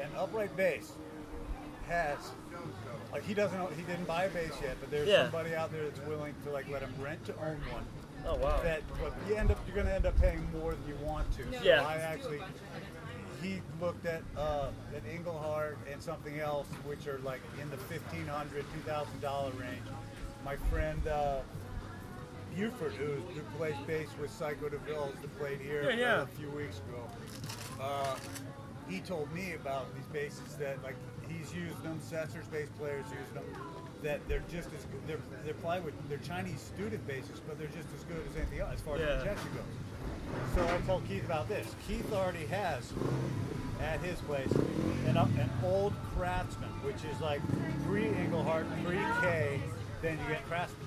B: an upright bass has like he doesn't he didn't buy a bass yet, but there's
A: Yeah.
B: somebody out there that's willing to like let him rent to own one.
A: Oh wow.
B: That but you end up you're gonna end up paying more than you want to. So
A: Yeah.
B: I actually he looked at uh, an Engelhardt and something else, which are like in the fifteen hundred, two thousand dollar range. My friend uh, Buford, who, who plays bass with Psycho DeVille, that played here
A: Yeah, yeah.
B: uh, a few weeks ago. Uh, he told me about these basses that like he's used them. Setzer's bass players use them. That they're just as good. They're they're plywood. They're Chinese student basses, but they're just as good as anything else as far
A: Yeah.
B: as projection goes. So I told Keith about this. Keith already has at his place an, an old Craftsman, which is like pre Engelhardt, pre K. Then you get Craftsman,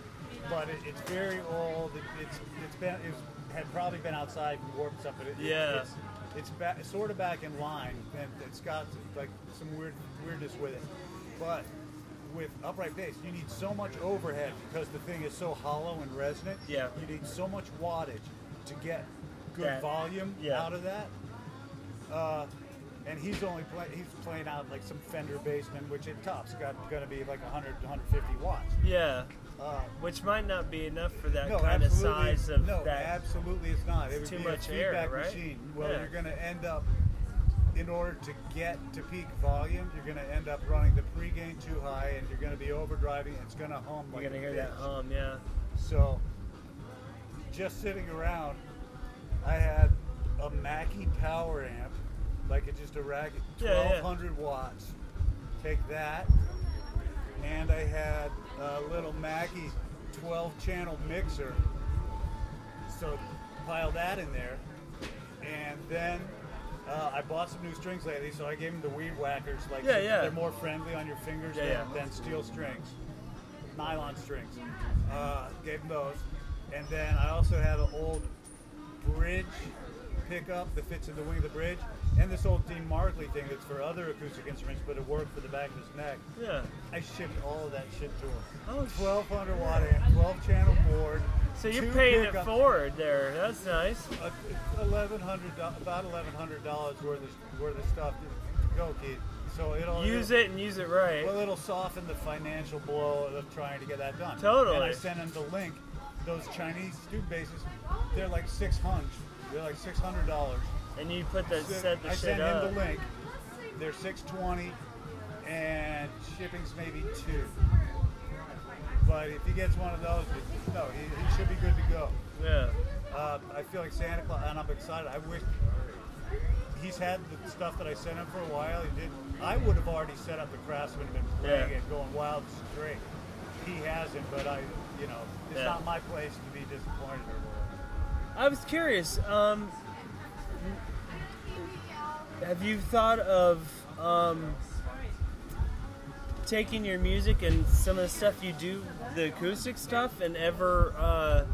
B: but it, it's very old. It, it's it's been it's had probably been outside and warped stuff, but it,
A: Yeah.
B: it's it's back, sort of back in line, and it's got like some weird weirdness with it. But with upright bass, you need so much overhead because the thing is so hollow and resonant.
A: Yeah.
B: You need so much wattage to get good
A: That-
B: volume
A: yeah.
B: out of that. Uh, and he's only play, he's playing out like some Fender Bassman, which at top's got going to be like 100 to 150 watts.
A: yeah.
B: Uh,
A: Which might not be enough for that
B: no,
A: kind of size of
B: no,
A: that.
B: absolutely, it's not. It would
A: too
B: be
A: much
B: a
A: air,
B: feedback
A: right?
B: machine. Well,
A: Yeah.
B: you're going to end up, in order to get to peak volume, you're going to end up running the pre-gain too high, and you're going to be overdriving. It's going to hum
A: You're gonna
B: a
A: hear that hum, yeah.
B: So, just sitting around, I had a Mackie power amp, like it's just a ragged
A: Yeah, yeah.
B: 1200 watts. Take that, and I had a little Mackie 12 channel mixer. So, pile that in there, and then. Uh, I bought some new strings lately, so I gave them the weed whackers. Like
A: Yeah, yeah.
B: they're more friendly on your fingers
A: Yeah,
B: than,
A: yeah.
B: than steel strings nylon strings. Uh, gave him those. And then I also have an old bridge pickup that fits in the wing of the bridge, and this old Dean Markley thing that's for other acoustic instruments, but it worked for the back of his neck.
A: Yeah.
B: I shipped all of that shit to him.
A: Oh,
B: 1200 watt amp, 12 channel board.
A: So you're paying it forward there. That's nice.
B: uh, 1100 do- about $1,100 worth of, worth of stuff to go, Keith. So it'll
A: Use
B: it'll-
A: it and use it right.
B: Well, it'll soften the financial blow of trying to get that done.
A: Totally.
B: And I sent him the link. Those Chinese student bases, they're like six hundred. They're like six hundred dollars.
A: And you put the set the
B: I
A: shit
B: sent
A: up.
B: him the link. They're six twenty, and shipping's maybe two. But if he gets one of those, it- no, he, he should be good to go.
A: Yeah.
B: Uh, I feel like Santa Claus, and I'm excited. I wish he's had the stuff that I sent him for a while. He did. I would have already set up the Craftsman and been playing
A: Yeah.
B: it, going wild straight. He hasn't, but I, you know, it's
A: Yeah.
B: not my place to be disappointed or whatever.
A: I was curious. Um, have you thought of um, taking your music and some of the stuff you do, the acoustic stuff, and ever uh,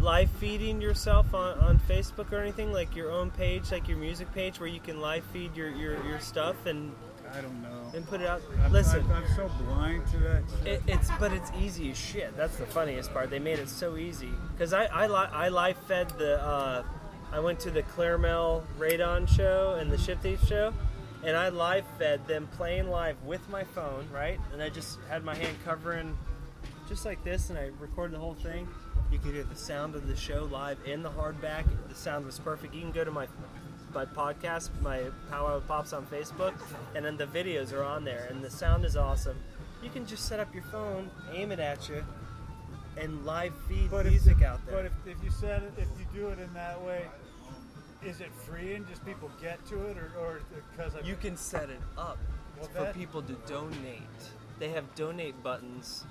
A: live feeding yourself on, on Facebook or anything like your own page, like your music page, where you can live feed your, your, your stuff and
B: I don't know.
A: and put it out?
B: I'm,
A: Listen.
B: I'm, I'm so blind to that.
A: It, it's but it's easy as shit. That's the funniest part. They made it so easy because I I, li- I live fed the uh, I went to the Claremel Radon show and the Thief show, and I live fed them playing live with my phone, right? And I just had my hand covering just like this, and I recorded the whole thing. You could hear the sound of the show live in the hardback. The sound was perfect. You can go to my my podcast, my Powwow with Pops on Facebook, and then the videos are on there, and the sound is awesome. You can just set up your phone, aim it at you, and live feed
B: But if-
A: music out there.
B: But if, if you set it, if you do it in that way, is it free and just people get to it, or or because
A: you can set it up
B: Well,
A: for
B: that-
A: people to donate. They have donate buttons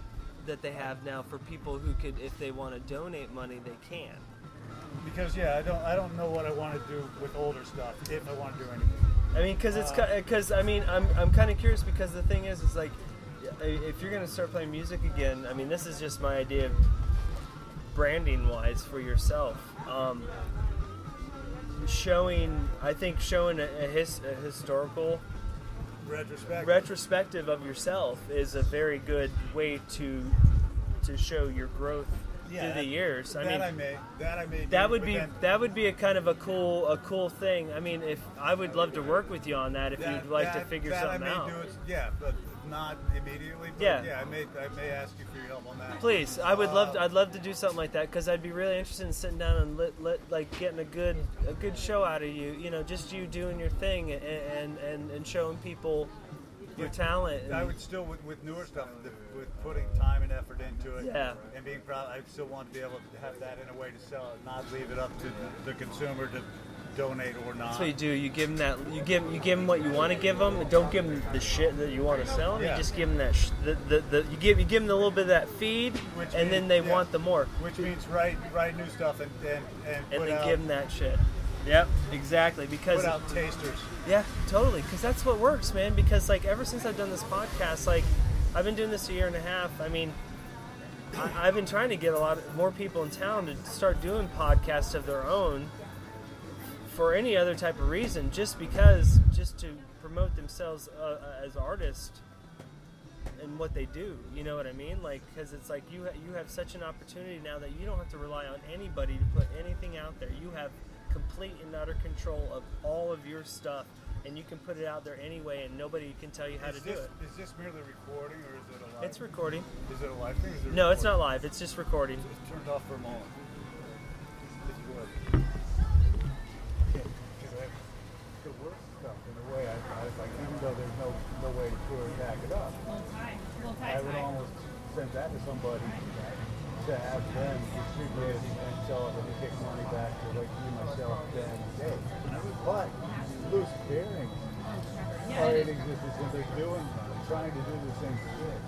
A: that they have now for people who could, if they want to donate money, they can.
B: Because yeah, I don't I don't know what I want to do with older stuff if I want to do anything.
A: I mean, because it's
B: Uh,
A: because I mean, I'm I'm kind of curious because the thing is, is like, if you're gonna start playing music again, I mean, this is just my idea, of branding wise for yourself. Um, showing, I think, showing a, a, his, a historical
B: Retrospect.
A: retrospective of yourself is a very good way to to show your growth
B: Yeah,
A: through the years. I
B: that
A: mean,
B: I may. That I may.
A: that
B: do,
A: would be
B: then
A: that would be a kind of a cool a cool thing. I mean, if I would love to work with you on that if
B: that-
A: you'd like to
B: that-
A: figure
B: that
A: something
B: I may
A: out.
B: Do it, yeah, but not immediately. But
A: Yeah.
B: yeah. I may. I may ask you for your help on that.
A: Please, I would love.
B: Uh,
A: To, I'd love to do something like that because I'd be really interested in sitting down and lit, lit, like getting a good a good show out of you. You know, just you doing your thing and and, and, and showing people your talent.
B: I would still with, with newer stuff, the, with putting time and effort into it,
A: Yeah.
B: and being proud. I still want to be able to have that in a way to sell it, not leave it up to the consumer to donate or not.
A: That's what you do. You give them that. You give you give them what you want to give them. and Don't give them the shit that you want to sell them.
B: Yeah.
A: You just give them that. Sh- the, the, the you give you give them a little bit of that feed,
B: Which
A: and then they
B: yeah.
A: want the more,
B: Which means write write new stuff and and and,
A: and then
B: out,
A: give them that shit. Yep, exactly. Because
B: put out tasters.
A: Yeah, totally. Because that's what works, man. Because like ever since I've done this podcast, like I've been doing this a year and a half. I mean, I, I've been trying to get a lot of, more people in town to start doing podcasts of their own for any other type of reason, just because, just to promote themselves uh, as artists and what they do. You know what I mean? Like, because it's like you ha- you have such an opportunity now that you don't have to rely on anybody to put anything out there. You have complete and utter control of all of your stuff, and you can put it out there anyway, and nobody can tell you how
B: is
A: to do it.
B: Is this merely recording or is it a live?
A: It's recording.
B: Is it a live thing? Or is it
A: No, it's not live. It's just recording.
B: It's turned off for a moment. This is good. Stuff in a way. I, I was like, even though there's no no way to back it up, I would almost send that to somebody to have them distribute it and sell it and get money back to like me myself then day. But loose bearings are in existence and they're doing trying to do the same thing.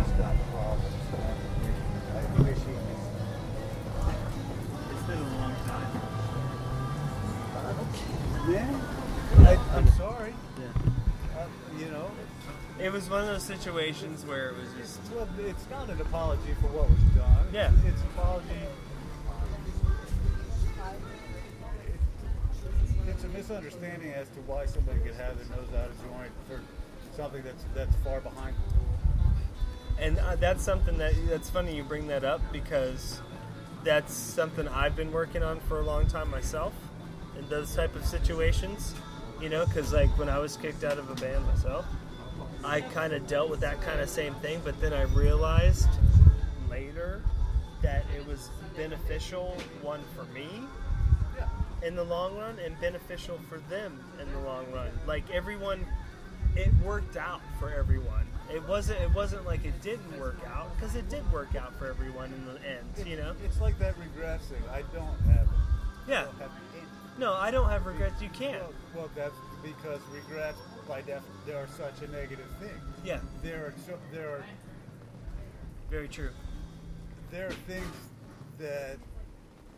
A: It's was one of those situations where it was just.
B: well, it's not an apology for what was done.
A: Yeah.
B: It's an apology. It's a misunderstanding as to why somebody could have their nose out of joint for something that's that's far behind.
A: And uh, that's something that that's funny you bring that up because that's something I've been working on for a long time myself in those type of situations. You know, because like when I was kicked out of a band myself, I kind of dealt with that kind of same thing, but then I realized later that it was beneficial one for me in the long run and beneficial for them in the long run. Like everyone, it worked out for everyone. It wasn't. It wasn't like it didn't work out because it did work out for everyone in the end. You know.
B: It's like that regrets thing. I don't have it.
A: Yeah.
B: I don't have it.
A: No, I don't have regrets. You can't.
B: Well, well, that's because regrets, by def, are such a negative thing.
A: Yeah.
B: There are so, there are
A: Very true.
B: there are things that,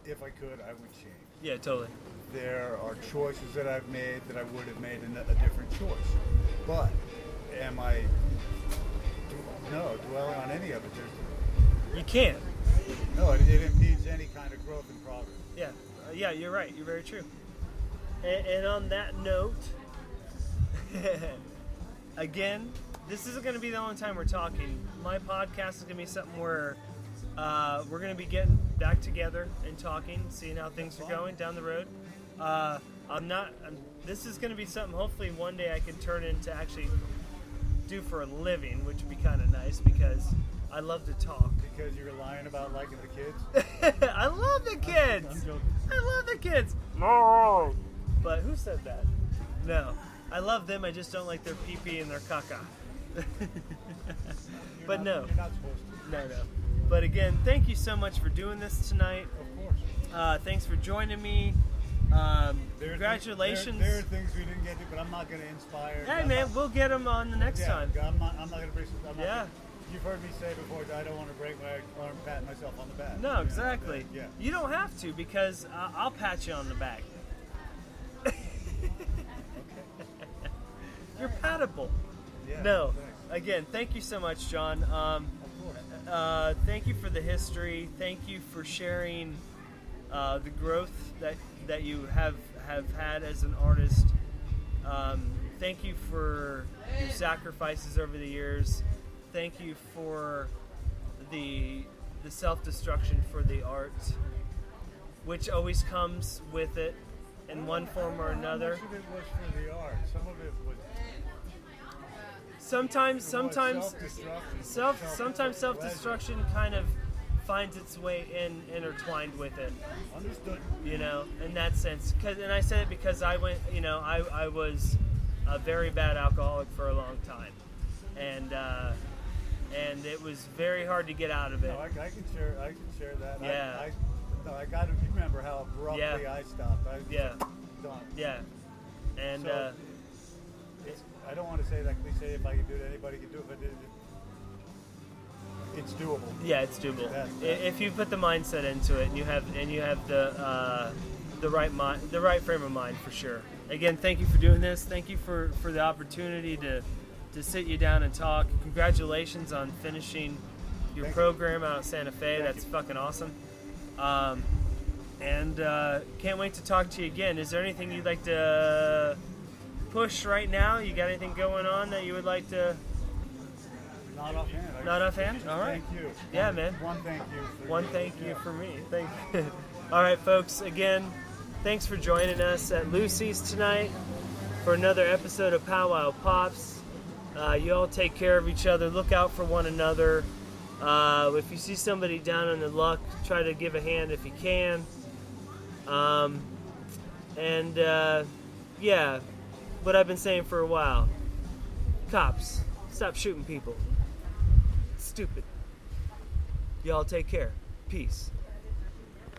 B: if I could, I would change.
A: Yeah. Totally.
B: There are choices that I've made that I would have made in a, a different choice. But am I? No, dwelling on any of it. There's,
A: You can't.
B: no, it, it impedes any kind of growth and progress.
A: Yeah, uh, yeah, you're right. You're very true. And, and on that note, again, this isn't going to be the only time we're talking. My podcast is going to be something where uh, we're going to be getting back together and talking, seeing how things are going down the road. Uh, I'm not. I'm, this is going to be something. Hopefully, one day I can turn into actually do for a living, which would be kind of nice because I love to talk.
B: Because you're lying about liking the kids.
A: I love the kids.
B: I'm joking.
A: I love the kids. No. But who said that? No. I love them. I just don't like their pee pee and their caca. But no,
B: you're not supposed to.
A: no, no. But again, thank you so much for doing this tonight.
B: Of course.
A: Uh, thanks for joining me. Um,
B: There
A: congratulations.
B: There, there are things we didn't get to, but I'm not going to inspire.
A: hey
B: I'm
A: man,
B: not-
A: we'll get them on the next
B: yeah,
A: time.
B: I'm not, I'm not going to bring. I'm not,
A: Yeah.
B: You've heard me say before that I don't want to break my arm pat myself on the back.
A: No, exactly.
B: Yeah.
A: You don't have to because uh, I'll pat you on the back. You're patable.
B: yeah
A: No.
B: thanks.
A: Again, thank you so much, John. Um, uh, thank you for the history. Thank you for sharing uh, the growth that that you have have had as an artist. Um, thank you for your sacrifices over the years. Thank you for the the self destruction for the art, which always comes with it in one form or another.
B: Much of it was for the art. Some of it was
A: Sometimes, sometimes
B: self-destruction.
A: self sometimes self destruction kind of finds its way in intertwined with it.
B: Understood.
A: you know, in that sense. 'Cause- and I said it because I went, you know, I, I was a very bad alcoholic for a long time, and uh, and it was very hard to get out of it.
B: No, I, I can share. I can share that.
A: Yeah.
B: I, I, no, I got to remember how abruptly
A: Yeah.
B: I stopped. I was
A: Yeah.
B: Done.
A: Yeah, and
B: So,
A: uh,
B: It's, I don't want to say that cliche. If I can do it, anybody can do it. But it, it, it's doable.
A: yeah, it's doable if you put the mindset into it, and you have and you have the uh, the right mind, the right frame of mind for sure. Again, thank you for doing this. Thank you for for the opportunity to to sit you down and talk. Congratulations on finishing your
B: Thank you.
A: program out at Santa Fe.
B: Thank
A: That's
B: you.
A: fucking awesome. Um, and uh, can't wait to talk to you again. Is there anything you'd like to push right now? You got anything going on that you would like to?
B: Not offhand. I
A: Not offhand? All right.
B: Thank you.
A: Yeah, man.
B: One thank you. For
A: One
B: you.
A: thank you
B: Yeah.
A: for me. Thank you. All right, folks. Again, thanks for joining us at Lucy's tonight for another episode of Powwow Pops. Uh, you all take care of each other. Look out for one another. Uh, if you see somebody down on the luck, try to give a hand if you can. Um, and uh, yeah, what I've been saying for a while. Cops, stop shooting people. Stupid. Y'all take care. Peace.